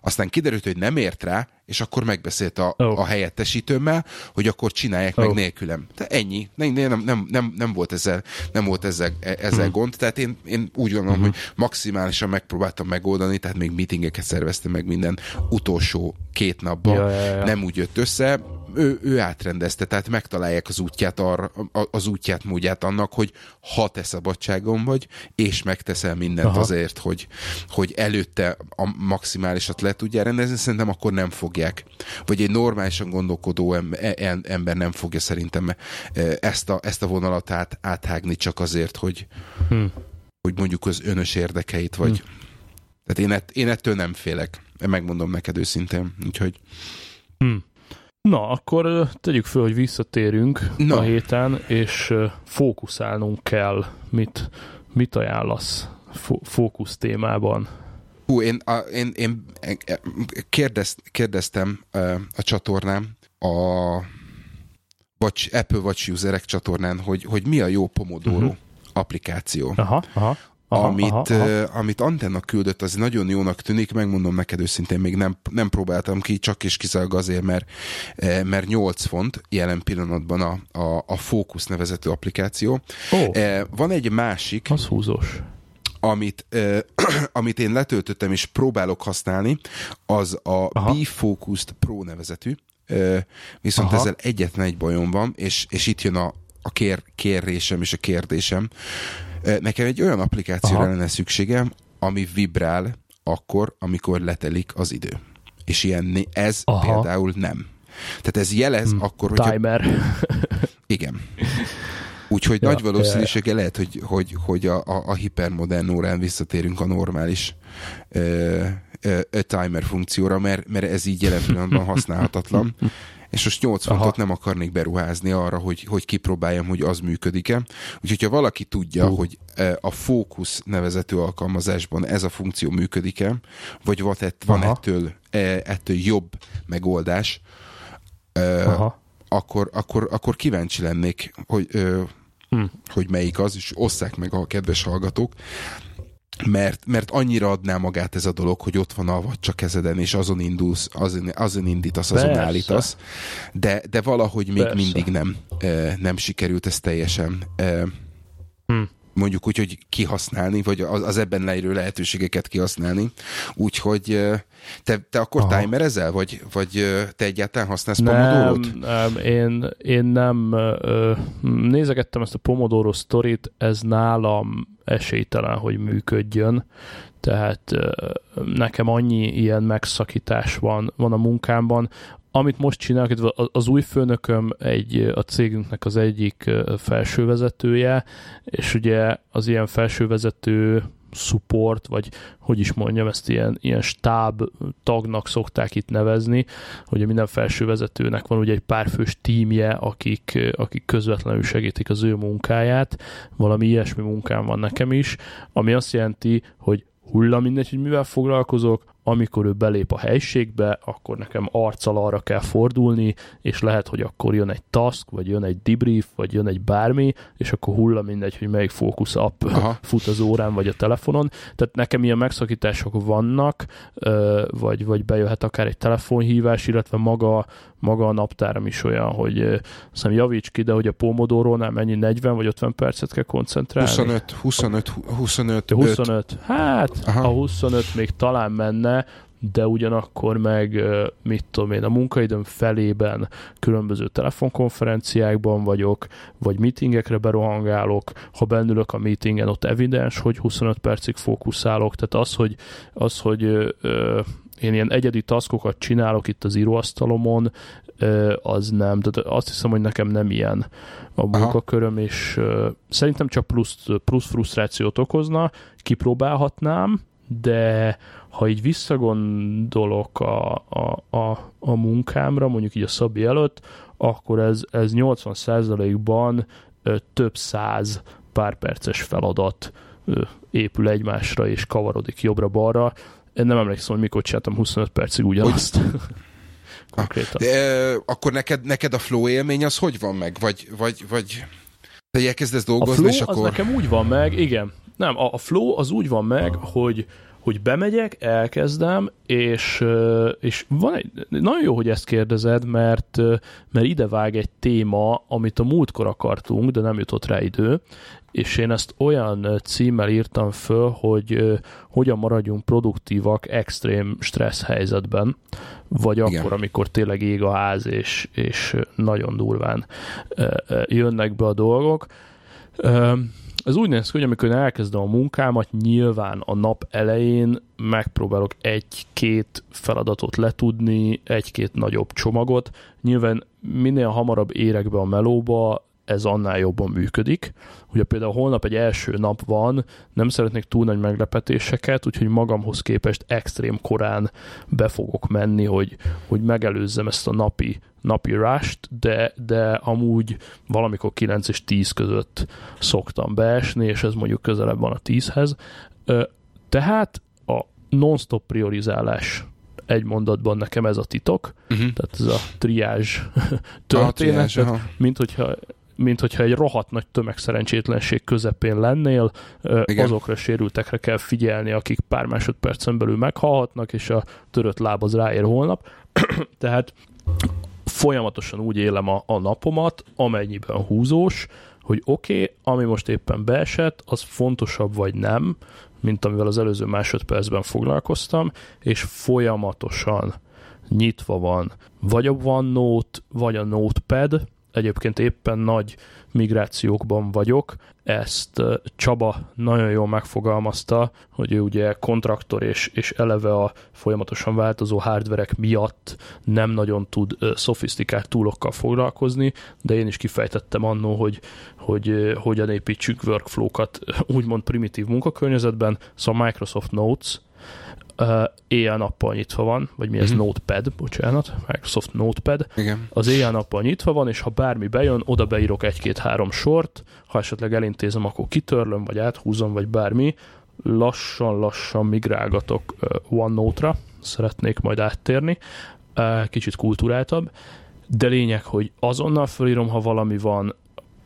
Aztán kiderült, hogy nem ért rá, és akkor megbeszélt a, oh. a helyettesítőmmel, hogy akkor csinálják oh. meg nélkülem. De ennyi. Nem, nem, nem, nem, nem volt ezzel, nem volt ezzel, e- ezzel hmm. gond. Tehát én, én úgy gondolom, hmm. hogy maximálisan megpróbáltam megoldani, tehát még meetingeket szerveztem meg minden utolsó két napban. Ja, ja, ja. Nem úgy jött össze. Ő, ő átrendezte, tehát megtalálják az útját, arra, az útját, módját annak, hogy ha te szabadságon vagy, és megteszel mindent Aha. Azért, hogy, hogy előtte a maximálisat le tudjál rendezni, szerintem akkor nem fogják. Vagy egy normálisan gondolkodó e- ember nem fogja szerintem e, ezt a, ezt a vonalat át, áthágni csak azért, hogy, Hm. hogy mondjuk az önös érdekeit, vagy... Hm. Tehát én, ett, én ettől nem félek. Megmondom neked őszintén. Úgyhogy Hm. Na, akkor tegyük föl, hogy visszatérünk Na. A héten, és fókuszálnunk kell. Mit, mit ajánlasz fó- fókusz témában? Hú, én, a, én, én kérdez, kérdeztem a csatornám, a Watch, Apple Watch userek csatornán, hogy, hogy mi a jó Pomodoro uh-huh. applikáció. Aha, aha. Aha, amit, aha, aha. Amit Antenna küldött, az nagyon jónak tűnik, megmondom neked őszintén, még nem, nem próbáltam ki, csak és kizárólag azért, mert, mert 8 font jelen pillanatban a, a, a Focus nevezető applikáció. Oh. Van egy másik. Az húzós amit, uh, [CLEARS THROAT] amit én letöltöttem és próbálok használni, az a Aha. B-Focused Pro nevezetű, uh, viszont Aha. ezzel egyetlen egy bajom van, és, és itt jön a, a kér, kérésem és a kérdésem. Nekem egy olyan applikációra Aha. lenne szükségem, ami vibrál akkor, amikor letelik az idő. És ilyen, ez Aha. például nem. Tehát ez jelez hmm, akkor, hogy... Timer. [LAUGHS] Igen. Úgyhogy [LAUGHS] ja, nagy valószínűsége ja. lehet, hogy, hogy, hogy a, a, a hipermodern órán visszatérünk a normális ö, ö, timer funkcióra, mert, mert ez így jelen pillanatban használhatatlan. [LAUGHS] és most 8 fontot nem akarnék beruházni arra, hogy, hogy kipróbáljam, hogy az működik-e. Úgyhogy ha valaki tudja, uh. hogy a Focus nevezető alkalmazásban ez a funkció működik-e, vagy van, van ettől, ettől jobb megoldás, Aha akkor, akkor, akkor kíváncsi lennék, hogy, ö, hm. hogy melyik az, és osszák meg a kedves hallgatók, mert, mert annyira adná magát ez a dolog, hogy ott van a vacsa kezeden, és azon indulsz, azon, azon indítasz, azon Persze. állítasz, de, de valahogy még Persze. mindig nem, nem sikerült ez teljesen hm mondjuk úgy, hogy kihasználni, vagy az, ebben leírő lehetőségeket kihasználni. Úgyhogy te, te akkor Aha. timerezel, vagy, vagy te egyáltalán használsz Nem, nem én, én nem nézegettem ezt a Pomodoro sztorit, ez nálam esélytelen, hogy működjön. Tehát nekem annyi ilyen megszakítás van, van a munkámban, amit most csinálok, az új főnököm egy, a cégünknek az egyik felsővezetője, és ugye az ilyen felsővezető support, vagy hogy is mondjam, ezt ilyen, ilyen stáb tagnak szokták itt nevezni, hogy minden felsővezetőnek van ugye egy párfős tímje, akik, akik közvetlenül segítik az ő munkáját, valami ilyesmi munkám van nekem is, ami azt jelenti, hogy hulla mindegy, hogy mivel foglalkozok, amikor ő belép a helységbe, akkor nekem arccal arra kell fordulni, és lehet, hogy akkor jön egy task, vagy jön egy debrief, vagy jön egy bármi, és akkor hulla mindegy, hogy melyik fókusz app Aha. [LAUGHS] fut az órán, vagy a telefonon. Tehát nekem ilyen megszakítások vannak, vagy, vagy bejöhet akár egy telefonhívás, illetve maga, maga a naptáram is olyan, hogy hiszem javíts ki, de hogy a Pomodoro-nál mennyi 40 vagy 50 percet kell koncentrálni? 25, 25, 25. 25. Hát Aha. a 25 még talán menne, de ugyanakkor meg, mit tudom én, a munkaidőm felében különböző telefonkonferenciákban vagyok, vagy meetingekre berohangálok, ha bennülök a meetingen, ott evidens, hogy 25 percig fókuszálok, tehát az, hogy, az, hogy ö, én ilyen egyedi taskokat csinálok itt az íróasztalomon, az nem. Tehát azt hiszem, hogy nekem nem ilyen a munkaköröm, és szerintem csak plusz, plusz frusztrációt okozna, kipróbálhatnám, de ha így visszagondolok a, a, a, a munkámra, mondjuk így a Szabi előtt, akkor ez, ez 80%-ban több száz párperces feladat épül egymásra és kavarodik jobbra-balra. Én nem emlékszem, hogy mikor csináltam 25 percig ugyanazt. [LAUGHS] Konkrétan. De, akkor neked, neked a flow élmény az hogy van meg? Vagy, vagy, vagy te elkezdesz dolgozni, a flow és akkor... az nekem úgy van meg, igen. Nem, a, a flow az úgy van meg, hogy hogy bemegyek, elkezdem, és, és van egy, nagyon jó, hogy ezt kérdezed, mert, mert ide vág egy téma, amit a múltkor akartunk, de nem jutott rá idő, és én ezt olyan címmel írtam föl, hogy hogyan maradjunk produktívak extrém stressz helyzetben, vagy Igen. akkor, amikor tényleg ég a ház, és, és nagyon durván jönnek be a dolgok. Ez úgy néz ki, hogy amikor elkezdem a munkámat, nyilván a nap elején megpróbálok egy-két feladatot letudni, egy-két nagyobb csomagot. Nyilván minél hamarabb érek be a melóba, ez annál jobban működik. Ugye például holnap egy első nap van, nem szeretnék túl nagy meglepetéseket, úgyhogy magamhoz képest extrém korán be fogok menni, hogy, hogy megelőzzem ezt a napi, napi rush de, de amúgy valamikor 9 és 10 között szoktam beesni, és ez mondjuk közelebb van a 10-hez. Tehát a non-stop priorizálás egy mondatban nekem ez a titok, uh-huh. tehát ez a triázs [LAUGHS] történet, mint hogyha mint hogyha egy rohadt nagy tömegszerencsétlenség közepén lennél, Igen. azokra a sérültekre kell figyelni, akik pár másodpercen belül meghalhatnak, és a törött láb az ráér holnap. [CLEARS THROAT] Tehát folyamatosan úgy élem a, a napomat, amennyiben húzós, hogy oké, okay, ami most éppen beesett, az fontosabb vagy nem, mint amivel az előző másodpercben foglalkoztam, és folyamatosan nyitva van. Vagy a OneNote, vagy a Notepad, egyébként éppen nagy migrációkban vagyok. Ezt Csaba nagyon jól megfogalmazta, hogy ő ugye kontraktor és, és eleve a folyamatosan változó hardverek miatt nem nagyon tud szofisztikált túlokkal foglalkozni, de én is kifejtettem annó, hogy, hogy hogyan építsük workflow-kat úgymond primitív munkakörnyezetben, szóval Microsoft Notes uh, éjjel-nappal nyitva van, vagy mi ez uh-huh. Notepad, bocsánat, Microsoft Notepad. Igen. Az éjjel-nappal nyitva van, és ha bármi bejön, oda beírok egy-két-három sort, ha esetleg elintézem, akkor kitörlöm, vagy áthúzom, vagy bármi, lassan-lassan migrálgatok uh, OneNote-ra, szeretnék majd áttérni, uh, kicsit kulturáltabb, de lényeg, hogy azonnal fölírom, ha valami van,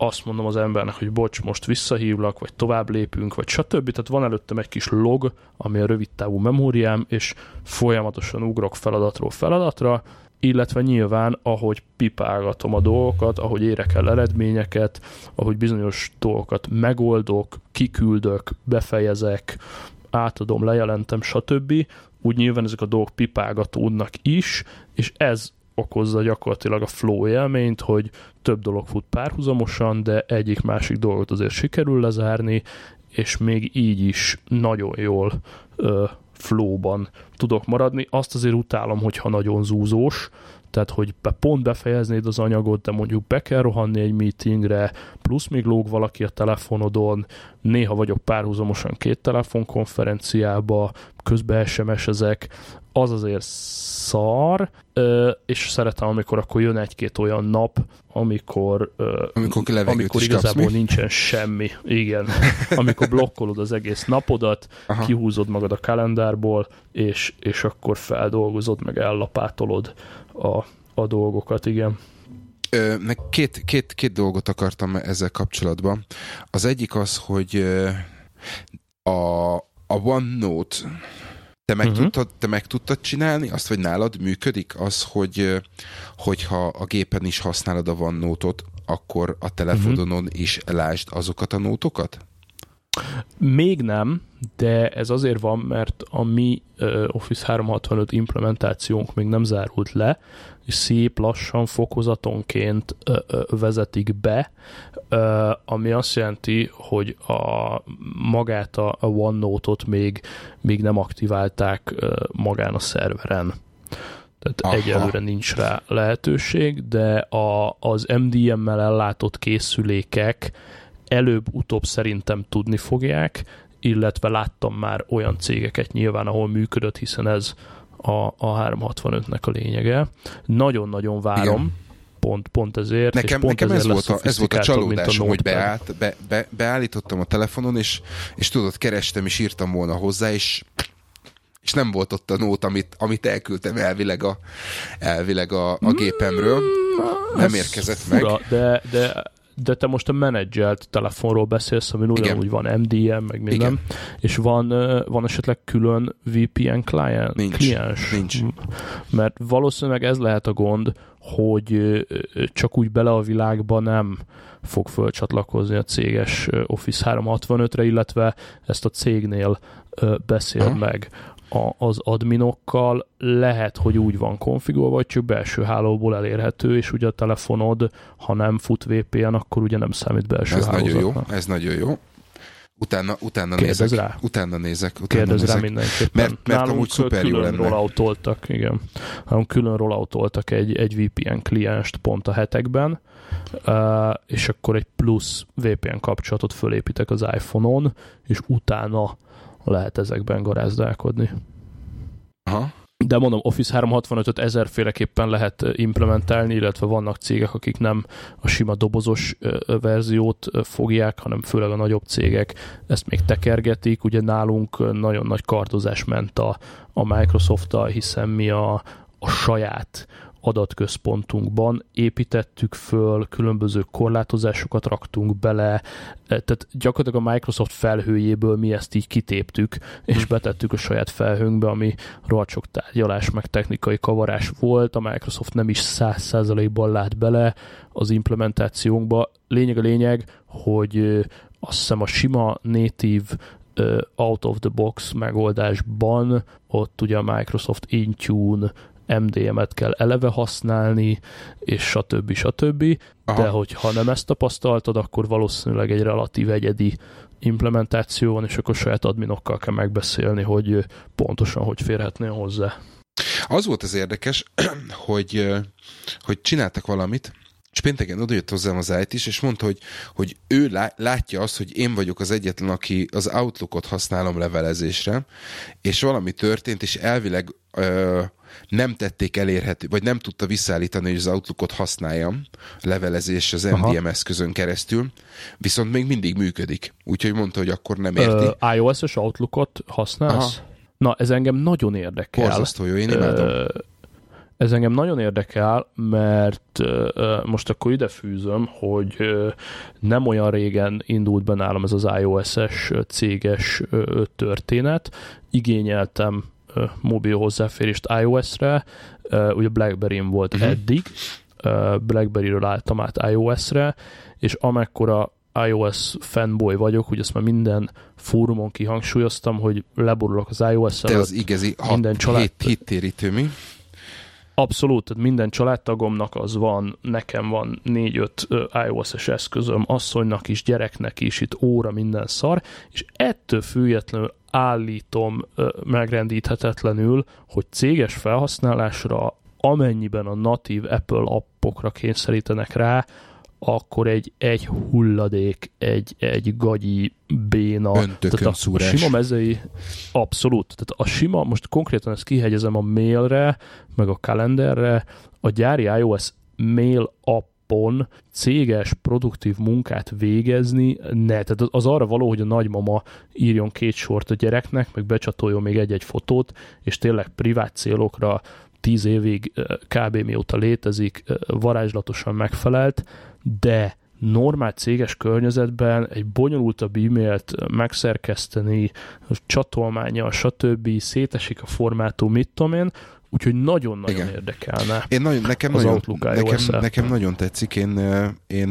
azt mondom az embernek, hogy bocs, most visszahívlak, vagy tovább lépünk, vagy stb. Tehát van előttem egy kis log, ami a rövid távú memóriám, és folyamatosan ugrok feladatról feladatra, illetve nyilván, ahogy pipálgatom a dolgokat, ahogy érek el eredményeket, ahogy bizonyos dolgokat megoldok, kiküldök, befejezek, átadom, lejelentem, stb. Úgy nyilván ezek a dolgok pipálgatódnak is, és ez okozza gyakorlatilag a flow élményt, hogy több dolog fut párhuzamosan, de egyik-másik dolgot azért sikerül lezárni, és még így is nagyon jól ö, flowban tudok maradni. Azt azért utálom, hogyha nagyon zúzós, tehát hogy be, pont befejeznéd az anyagot, de mondjuk be kell rohanni egy meetingre, plusz még lóg valaki a telefonodon, néha vagyok párhuzamosan két telefonkonferenciába, közben SMS ezek, az azért szar, és szeretem, amikor akkor jön egy-két olyan nap, amikor, amikor, amikor igazából kapsz, nincsen semmi. Igen. Amikor blokkolod az egész napodat, Aha. kihúzod magad a kalendárból, és, és akkor feldolgozod, meg ellapátolod a, a dolgokat, igen. Ö, meg két, két, két dolgot akartam ezzel kapcsolatban. Az egyik az, hogy a, a OneNote te meg, uh-huh. tudtad, te meg tudtad csinálni azt, vagy nálad működik az, hogy hogyha a gépen is használod a OneNote-ot, akkor a telefononon uh-huh. is lásd azokat a nótokat? Még nem, de ez azért van, mert a mi Office 365 implementációnk még nem zárult le, és szép lassan fokozatonként vezetik be, ami azt jelenti, hogy a magát a, OneNote-ot még, még nem aktiválták magán a szerveren. Tehát Aha. egyelőre nincs rá lehetőség, de a, az MDM-mel ellátott készülékek előbb-utóbb szerintem tudni fogják, illetve láttam már olyan cégeket nyilván, ahol működött, hiszen ez a, a 365-nek a lényege. Nagyon-nagyon várom, Igen. Pont, pont ezért. Nekem, és pont nekem ez, volt a, ez volt a csalódásom, a hogy beállt, be, be, beállítottam a telefonon, és, és tudod, kerestem, és írtam volna hozzá, és és nem volt ott a nót, amit, amit elküldtem elvileg a, elvileg a, a gépemről. Mm, nem érkezett fura, meg. De, de de te most a menedzselt telefonról beszélsz, ami ugyanúgy van MDM, meg minden, Igen. és van, van esetleg külön VPN client, nincs, kliens? Nincs. Mert valószínűleg ez lehet a gond, hogy csak úgy bele a világba nem fog fölcsatlakozni a céges Office 365-re, illetve ezt a cégnél beszél uh-huh. meg a, az adminokkal lehet, hogy úgy van konfigurálva, hogy csak belső hálóból elérhető, és ugye a telefonod, ha nem fut VPN, akkor ugye nem számít belső Ez nagyon jó, ez nagyon jó. Utána, utána nézek. Rá. Utána nézek. Utána Kérdez nézek. rá mindenképpen. Mert, mert Nálunk amúgy szuper jó lenne. rolloutoltak, igen. Nálunk külön rolloutoltak egy, egy VPN klienst pont a hetekben, és akkor egy plusz VPN kapcsolatot fölépítek az iPhone-on, és utána lehet ezekben garázdálkodni. Aha. De mondom, Office 365-öt ezerféleképpen lehet implementálni, illetve vannak cégek, akik nem a sima dobozos verziót fogják, hanem főleg a nagyobb cégek ezt még tekergetik. Ugye nálunk nagyon nagy kardozás ment a, a Microsoft-tal, hiszen mi a, a saját adatközpontunkban építettük föl, különböző korlátozásokat raktunk bele, e, tehát gyakorlatilag a Microsoft felhőjéből mi ezt így kitéptük, és betettük a saját felhőnkbe, ami rohadt sok tárgyalás, meg technikai kavarás volt, a Microsoft nem is száz százalékban lát bele az implementációnkba. Lényeg a lényeg, hogy azt hiszem a sima native out of the box megoldásban ott ugye a Microsoft Intune MDM-et kell eleve használni, és stb. stb. Aha. De hogyha nem ezt tapasztaltad, akkor valószínűleg egy relatív egyedi implementáció van, és akkor saját adminokkal kell megbeszélni, hogy pontosan hogy férhetnél hozzá. Az volt az érdekes, [CLEARS THROAT] hogy, hogy csináltak valamit, és pénteken odajött hozzám az it és mondta, hogy, hogy ő látja azt, hogy én vagyok az egyetlen, aki az Outlookot használom levelezésre, és valami történt, és elvileg ö, nem tették elérhető, vagy nem tudta visszaállítani, hogy az Outlookot használjam levelezés az MDM Aha. eszközön keresztül, viszont még mindig működik. Úgyhogy mondta, hogy akkor nem érti. Uh, iOS-es Outlookot használsz? Aha. Na, ez engem nagyon érdekel. Borzasztó jó, én imádom. Uh, ez engem nagyon érdekel, mert uh, most akkor ide fűzöm, hogy uh, nem olyan régen indult be nálam ez az iOS-es céges uh, történet. Igényeltem mobil hozzáférést iOS-re, ugye BlackBerry-n volt uh-huh. eddig, BlackBerry-ről álltam át iOS-re, és amekkora iOS fanboy vagyok, hogy ezt már minden fórumon kihangsúlyoztam, hogy leborulok az iOS-el. Te az igazi minden család... hit, hittérítő mi? Abszolút, minden családtagomnak az van, nekem van négy-öt iOS-es eszközöm, asszonynak is, gyereknek is, itt óra, minden szar, és ettől függetlenül állítom megrendíthetetlenül, hogy céges felhasználásra, amennyiben a natív Apple appokra kényszerítenek rá, akkor egy, egy hulladék, egy, egy gagyi béna. tehát a, a sima mezei, abszolút. Tehát a sima, most konkrétan ezt kihegyezem a mailre, meg a kalenderre, a gyári iOS mail appon céges, produktív munkát végezni, ne. Tehát az arra való, hogy a nagymama írjon két sort a gyereknek, meg becsatoljon még egy-egy fotót, és tényleg privát célokra tíz évig kb. mióta létezik, varázslatosan megfelelt, de normál céges környezetben egy bonyolultabb e-mailt megszerkeszteni, csatolmánya, stb. szétesik a formátum, mit tudom én, Úgyhogy nagyon-nagyon Igen. érdekelne. Én nagyon, nekem, az nagyon, nekem, nekem nagyon tetszik. Én, én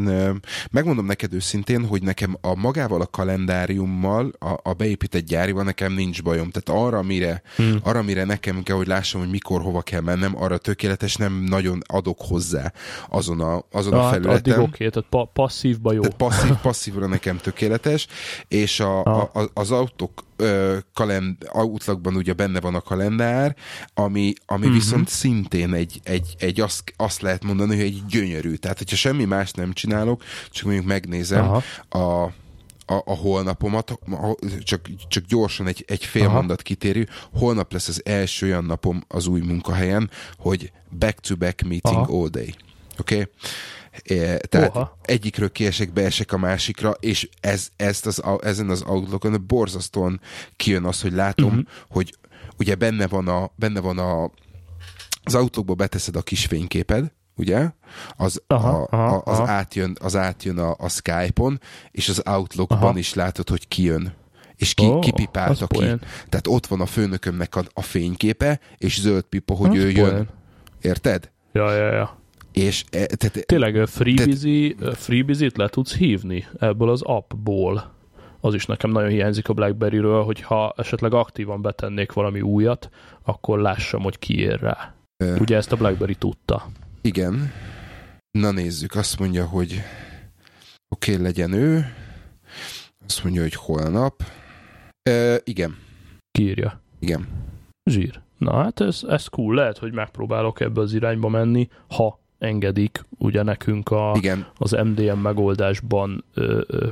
megmondom neked őszintén, hogy nekem a magával a kalendáriummal, a, a beépített gyárival nekem nincs bajom. Tehát arra, mire, hmm. arra, mire nekem kell, hogy lássam, hogy mikor, hova kell mennem, arra tökéletes, nem nagyon adok hozzá azon a, azon a, a felületen. Addig oké, okay, tehát pa- passzívba jó. Tehát passzív, passzívra nekem tökéletes, és a, [LAUGHS] a, a, az autók kalend, Outlookban ugye benne van a kalendár, ami, ami uh-huh. viszont szintén egy, egy, egy azt, azt lehet mondani, hogy egy gyönyörű. Tehát, hogyha semmi más nem csinálok, csak mondjuk megnézem Aha. a a, a holnapomat, csak, csak gyorsan egy, egy fél Aha. mondat kitérő, holnap lesz az első olyan napom az új munkahelyen, hogy back-to-back meeting Aha. all day. Oké? Okay? Tehát Oha. egyikről kiesek, beesek a másikra, és ez, ezt az, ezen az Outlookon borzasztóan kijön az, hogy látom, uh-huh. hogy ugye benne van a, benne van a az autókba beteszed a kis fényképed, ugye? Az, aha, a, aha, az, aha. Átjön, az átjön a, a Skype-on, és az Outlookban aha. is látod, hogy kijön és ki, oh, kipipálta ki. Poén. Tehát ott van a főnökömnek a, a fényképe, és zöld pipa, hogy az ő poén. jön. Érted? Ja, ja, ja. És, e, tehát, Tényleg Freebizzy, tehát, Freebizzy-t le tudsz hívni ebből az appból. Az is nekem nagyon hiányzik a BlackBerry-ről, hogy ha esetleg aktívan betennék valami újat, akkor lássam, hogy ki ér rá. E, Ugye ezt a BlackBerry tudta. Igen. Na nézzük, azt mondja, hogy oké, okay, legyen ő. Azt mondja, hogy holnap. E, igen. Kírja. Igen. Zsír. Na hát ez, ez cool, lehet, hogy megpróbálok ebbe az irányba menni, ha engedik, ugye nekünk a, Igen. az MDM megoldásban ö, ö,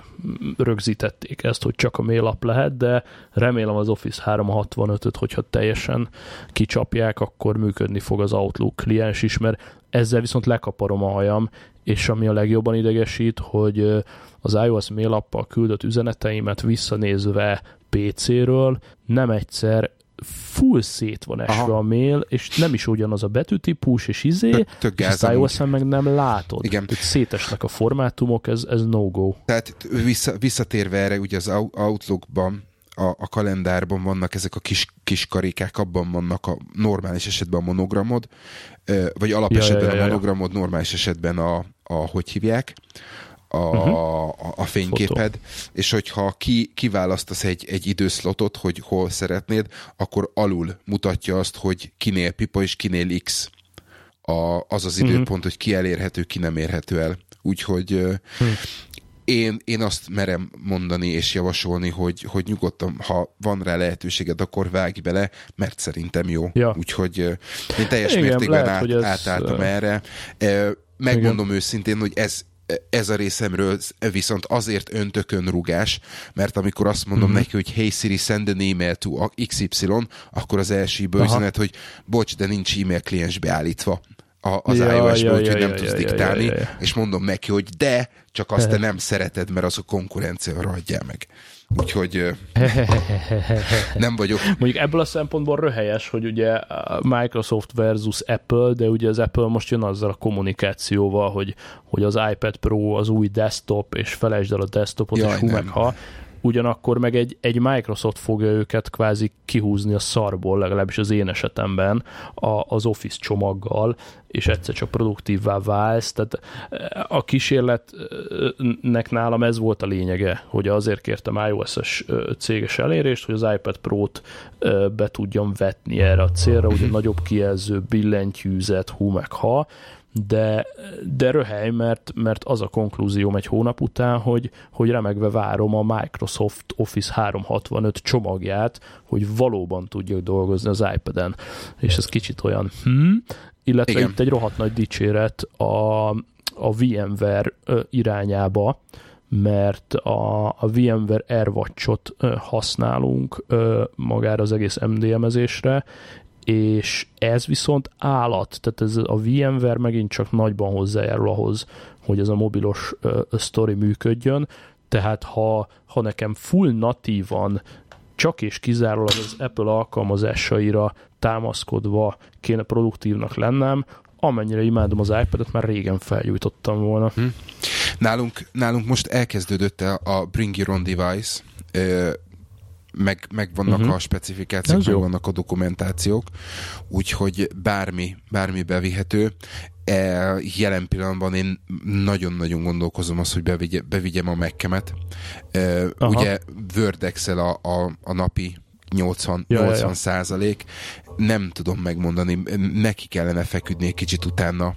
rögzítették ezt, hogy csak a mail app lehet, de remélem az Office 365-öt, hogyha teljesen kicsapják, akkor működni fog az Outlook kliens is, mert ezzel viszont lekaparom a hajam, és ami a legjobban idegesít, hogy az iOS mail appal küldött üzeneteimet visszanézve PC-ről nem egyszer full szét van esve Aha. a mail, és nem is ugyanaz a betűtípus, és izé, Tök és a ios meg nem látod. Igen. Tehát szétesnek a formátumok, ez, ez no-go. Tehát vissza, visszatérve erre, ugye az Outlookban a, a kalendárban vannak ezek a kis, kis karikák, abban vannak a normális esetben a monogramod, vagy alapesetben ja, ja, ja, a monogramod, normális esetben a, a hogy hívják, a, uh-huh. a, a fényképed, Fotó. és hogyha ki, kiválasztasz egy, egy időszlotot, hogy hol szeretnéd, akkor alul mutatja azt, hogy kinél pipa és kinél X a, az az időpont, uh-huh. hogy ki elérhető, ki nem érhető el. Úgyhogy uh-huh. én, én azt merem mondani és javasolni, hogy, hogy nyugodtan, ha van rá lehetőséged, akkor vágj bele, mert szerintem jó. Ja. Úgyhogy én teljes Igen, mértékben lehet, át, ez... átálltam erre. Megmondom Igen. őszintén, hogy ez, ez a részemről viszont azért öntökön rugás, mert amikor azt mondom mm-hmm. neki, hogy hey Siri, send an email to XY, akkor az első üzenet, hogy bocs, de nincs e-mail kliens beállítva a, az ja, iOS-ből, ja, úgyhogy ja, nem ja, tudsz ja, diktálni, ja, ja, ja. és mondom neki, hogy de, csak azt te [LAUGHS] nem szereted, mert az a konkurencia adjál meg. Úgyhogy [LAUGHS] nem vagyok. Mondjuk ebből a szempontból röhelyes, hogy ugye Microsoft versus Apple, de ugye az Apple most jön azzal a kommunikációval, hogy, hogy az iPad Pro az új desktop, és felejtsd el a desktopot, Jaj, és hú meg ha ugyanakkor meg egy, egy Microsoft fogja őket kvázi kihúzni a szarból, legalábbis az én esetemben, a, az Office csomaggal, és egyszer csak produktívvá válsz. Tehát eh, a kísérletnek nálam ez volt a lényege, hogy azért kértem iOS-es eh, céges elérést, hogy az iPad Pro-t eh, be tudjam vetni erre a célra, ugye nagyobb kijelző, billentyűzet, hú meg ha, de, de röhely, mert, mert az a konklúzióm egy hónap után, hogy, hogy remegve várom a Microsoft Office 365 csomagját, hogy valóban tudjak dolgozni az iPad-en. És ez kicsit olyan hm, illetve Igen. itt egy rohadt nagy dicséret a, a VMware irányába, mert a, a VMware AirWatch-ot használunk magára az egész MDM-ezésre, és ez viszont állat, tehát ez a VMware megint csak nagyban hozzájárul ahhoz, hogy ez a mobilos uh, story működjön, tehát ha, ha nekem full natívan csak és kizárólag az Apple alkalmazásaira támaszkodva kéne produktívnak lennem, amennyire imádom az iPad-et, már régen felgyújtottam volna. Hm. Nálunk, nálunk most elkezdődött a Bring Your Own Device, meg, meg vannak uh-huh. a specifikációk, meg vannak a dokumentációk, úgyhogy bármi, bármi bevihető. E, jelen pillanatban én nagyon-nagyon gondolkozom az, hogy bevigye, bevigyem a Mac-emet. E, ugye Word Excel a, a, a napi 80, ja, 80 ja, ja. százalék. Nem tudom megmondani, neki kellene feküdni egy kicsit utána,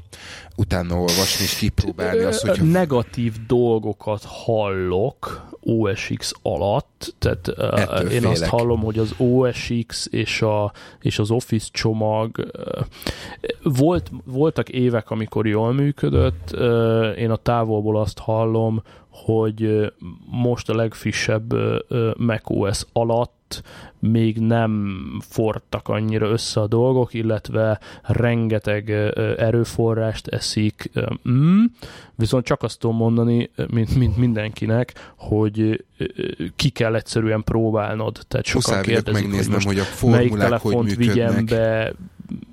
utána olvasni és kipróbálni azt, hogy... Negatív dolgokat hallok OSX alatt, tehát Ettől én félek. azt hallom, hogy az OSX és, a, és az Office csomag volt, voltak évek, amikor jól működött, én a távolból azt hallom, hogy most a legfrissebb macOS alatt még nem fortak annyira össze a dolgok, illetve rengeteg erőforrást eszik. Mm, viszont csak azt tudom mondani, mint, mint mindenkinek, hogy ki kell egyszerűen próbálnod. Tehát sokan kérdezik, megnéznem, hogy, hogy a formulák melyik telefont hogy vigyem be,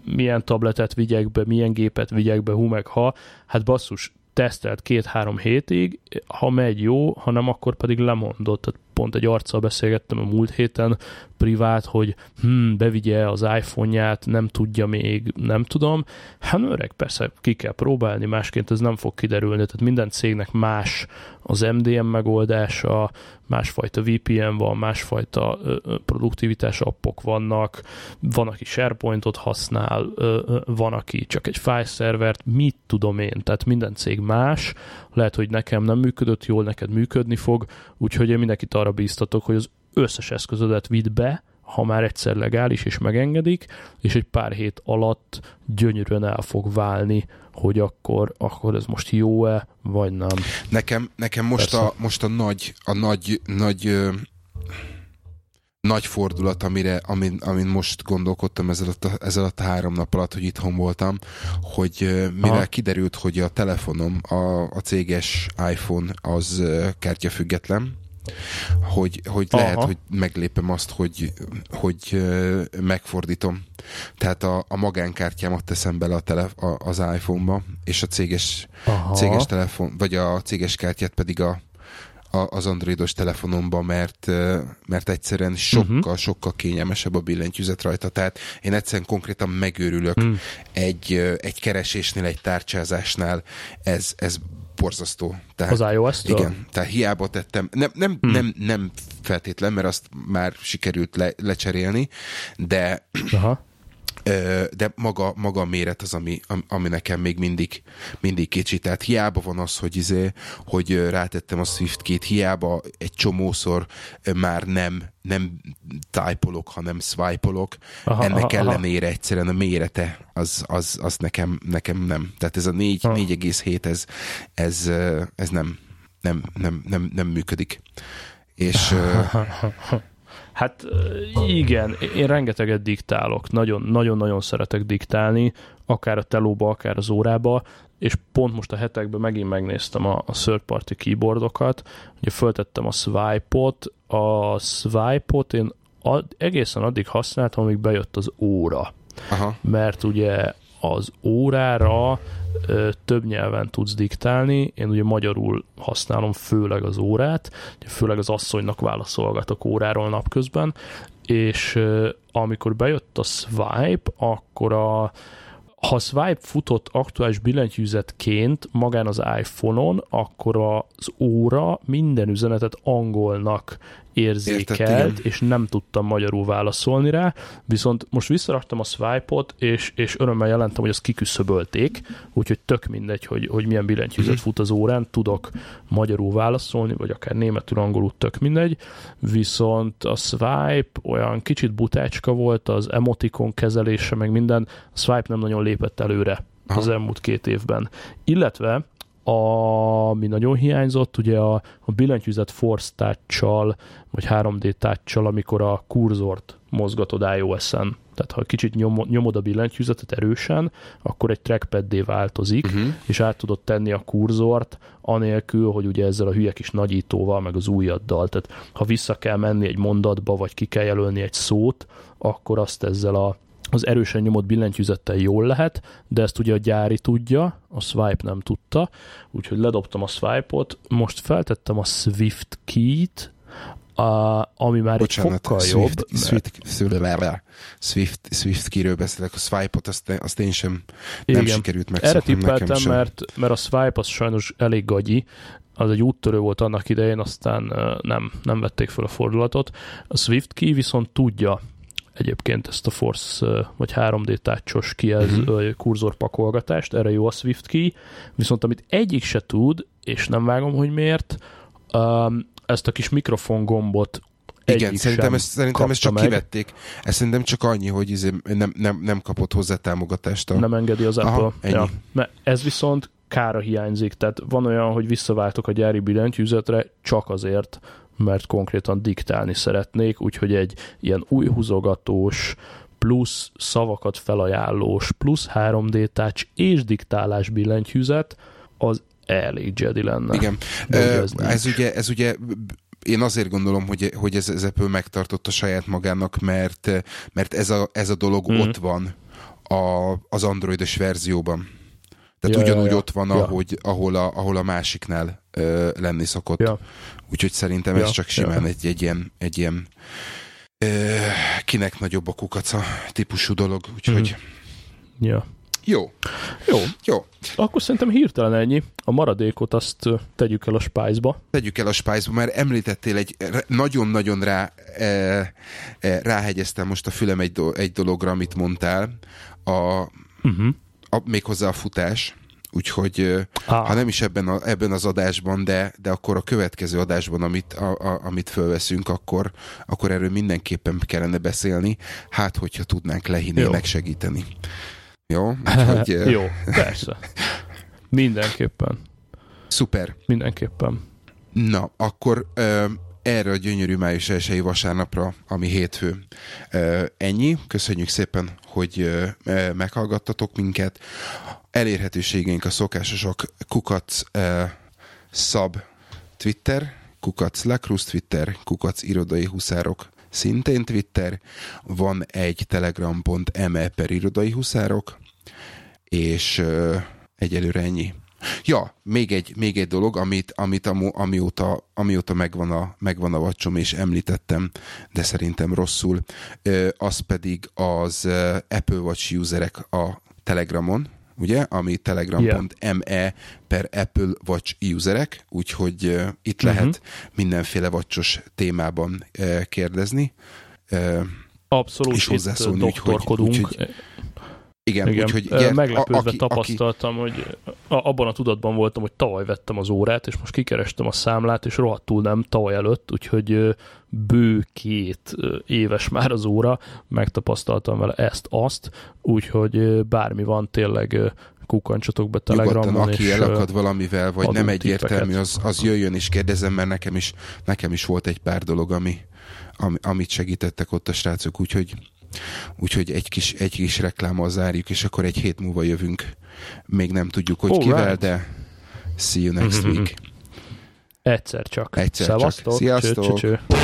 milyen tabletet vigyek be, milyen gépet vigyek be, hú meg ha. Hát basszus, tesztelt két-három hétig, ha megy jó, ha nem, akkor pedig lemondott. Tehát pont egy arccal beszélgettem a múlt héten privát, hogy hm, bevigye az iPhone-ját, nem tudja még, nem tudom. Hát öreg, persze ki kell próbálni, másként ez nem fog kiderülni. Tehát minden cégnek más az MDM megoldása, másfajta VPN van, másfajta produktivitás appok vannak, van, aki SharePointot használ, van, aki csak egy file szervert, mit tudom én, tehát minden cég más, lehet, hogy nekem nem működött jól, neked működni fog, úgyhogy én mindenkit arra bíztatok, hogy az összes eszközödet vidd be, ha már egyszer legális és megengedik, és egy pár hét alatt gyönyörűen el fog válni, hogy akkor, akkor ez most jó-e, vagy nem. Nekem, nekem most, a, most a nagy, a nagy, nagy nagy fordulat, amire, amin, amin most gondolkodtam ezzel a, ezzel a három nap alatt, hogy itthon voltam, hogy mivel Aha. kiderült, hogy a telefonom, a, a céges iPhone az kártyafüggetlen, hogy, hogy lehet, hogy meglépem azt, hogy, hogy megfordítom. Tehát a, a magánkártyámat teszem bele a tele, a, az iPhone-ba, és a céges, céges telefon, vagy a céges kártyát pedig a, az androidos telefonomba, mert, mert egyszerűen sokkal, uh-huh. sokkal kényelmesebb a billentyűzet rajta. Tehát én egyszerűen konkrétan megőrülök uh-huh. egy, egy keresésnél, egy tárcsázásnál. Ez, ez borzasztó. Tehát, az ios -től? Igen, tehát hiába tettem, nem, nem, hmm. nem, nem feltétlen, mert azt már sikerült le, lecserélni, de Aha de maga, maga a méret az, ami, ami nekem még mindig, mindig kicsi. Tehát hiába van az, hogy, izé, hogy rátettem a Swift két, hiába egy csomószor már nem, nem typolok, hanem swipe-olok. Aha, Ennek aha, ellenére aha. egyszerűen a mérete az, az, az nekem, nekem nem. Tehát ez a 4, 4,7 ez, ez, ez nem, nem, nem, nem, nem működik. És [LAUGHS] Hát igen, én rengeteget diktálok, nagyon-nagyon szeretek diktálni, akár a telóba, akár az órába, és pont most a hetekben megint megnéztem a, a third party keyboardokat, ugye föltettem a swipe-ot, a swipe-ot én ad, egészen addig használtam, amíg bejött az óra. Aha. Mert ugye az órára több nyelven tudsz diktálni. Én ugye magyarul használom főleg az órát, főleg az asszonynak válaszolgatok óráról napközben, és amikor bejött a swipe, akkor a ha swipe futott aktuális billentyűzetként magán az iPhone-on, akkor az óra minden üzenetet angolnak érzékelt, Érted, és nem tudtam magyarul válaszolni rá, viszont most visszaraktam a swipe-ot, és, és örömmel jelentem, hogy azt kiküszöbölték, úgyhogy tök mindegy, hogy, hogy milyen billentyűzet mhm. fut az órán, tudok magyarul válaszolni, vagy akár németül, angolul, tök mindegy, viszont a swipe olyan kicsit butácska volt, az emotikon kezelése, meg minden, a swipe nem nagyon lépett előre Aha. az elmúlt két évben. Illetve ami nagyon hiányzott, ugye a, a billentyűzet force touch vagy 3D touch amikor a kurzort mozgatod iOS-en. Tehát ha kicsit nyom, nyomod a billentyűzetet erősen, akkor egy trackpad változik, uh-huh. és át tudod tenni a kurzort, anélkül, hogy ugye ezzel a hülye kis nagyítóval, meg az újaddal. Tehát ha vissza kell menni egy mondatba, vagy ki kell jelölni egy szót, akkor azt ezzel a az erősen nyomott billentyűzettel jól lehet, de ezt ugye a gyári tudja, a swipe nem tudta, úgyhogy ledobtam a swipe-ot, most feltettem a Swift key-t, a, ami már Bocsánat, egy fokkal Swift, jobb. Swift, Swift, Swift, Swift kiről beszélek, a swipe-ot azt, azt én sem nem Igen. sikerült megszoknom. Erre tippeltem, mert, mert a swipe az sajnos elég gagyi, az egy úttörő volt annak idején, aztán nem, nem vették fel a fordulatot. A Swift key viszont tudja egyébként ezt a Force vagy 3D tácsos kijelz uh-huh. kurzorpakolgatást, erre jó a Swift key, viszont amit egyik se tud, és nem vágom, hogy miért, ezt a kis mikrofon gombot igen, szerintem, ezt, szerintem ezt csak meg. kivették. Ez szerintem csak annyi, hogy izé nem, nem, nem kapott hozzá támogatást. A... Nem engedi az Apple. Aha, ennyi. Ja. Mert ez viszont kára hiányzik, tehát van olyan, hogy visszaváltok a gyári billentyűzetre csak azért, mert konkrétan diktálni szeretnék, úgyhogy egy ilyen új húzogatós, plusz szavakat felajánlós, plusz 3D touch és diktálás billentyűzet, az elég Jedi lenne. Igen. Ez, ez, ugye, ez ugye én azért gondolom, hogy, hogy ez, ez Apple megtartotta saját magának, mert, mert ez, a, ez a dolog mm. ott van a, az androidos verzióban. Tehát ja, ugyanúgy ja, ja. ott van, ja. ahogy, ahol, a, ahol a másiknál ö, lenni szokott. Ja. Úgyhogy szerintem ja, ez csak simán ja. egy, egy ilyen, egy ilyen ö, kinek nagyobb a kukaca típusú dolog. Úgyhogy... Mm. Ja. Jó. Jó. Jó. Akkor szerintem hirtelen ennyi. A maradékot azt tegyük el a Spice-ba. Tegyük el a Spice-ba, mert említettél egy nagyon-nagyon rá, e, e, ráhegyeztem most a fülem egy, do, egy dologra, amit mondtál. A, uh-huh. a, méghozzá a futás. Úgyhogy ah. ha nem is ebben, a, ebben az adásban, de, de akkor a következő adásban, amit, a, a, amit fölveszünk, akkor, akkor erről mindenképpen kellene beszélni. Hát, hogyha tudnánk lehinni, Jó. megsegíteni. Jó? Úgyhogy, [LAUGHS] Jó, persze. Mindenképpen. Szuper. Mindenképpen. Na, akkor ö, erre a gyönyörű május elsői vasárnapra, ami hétfő. Ö, ennyi. Köszönjük szépen, hogy ö, meghallgattatok minket. Elérhetőségeink a szokásosok kukac ö, szab Twitter, kukac Lakrus Twitter, kukac irodai huszárok, szintén Twitter, van egy telegram.me per irodai huszárok, és uh, egyelőre ennyi. Ja, még egy, még egy dolog, amit, amit amu, amióta, amióta megvan, a, megvan a vacsom, és említettem, de szerintem rosszul, az pedig az Apple Watch userek a Telegramon, ugye, ami telegram.me per Apple Watch userek, úgyhogy uh, itt uh-huh. lehet mindenféle watchos témában uh, kérdezni. Uh, Abszolút, és hozzászólni, itt doktorkodunk. Úgy, hogy, igen, Igen. úgyhogy meglepődve aki, tapasztaltam, aki... hogy abban a tudatban voltam, hogy tavaly vettem az órát, és most kikerestem a számlát, és rohadtul nem tavaly előtt, úgyhogy bő két éves már az óra, megtapasztaltam vele ezt-azt, úgyhogy bármi van tényleg kukancsatok be Telegramon. Nyugodtan, aki elakad valamivel, vagy nem egyértelmű, az, az jöjjön és kérdezem, mert nekem is, nekem is volt egy pár dolog, ami, ami, amit segítettek ott a srácok, úgyhogy Úgyhogy egy kis, egy kis reklámmal zárjuk, és akkor egy hét múlva jövünk. Még nem tudjuk, hogy All kivel, right. de see you next week. Egyszer csak. Egyszer Szevasztok. csak. Sziasztok! Cső, cső, cső.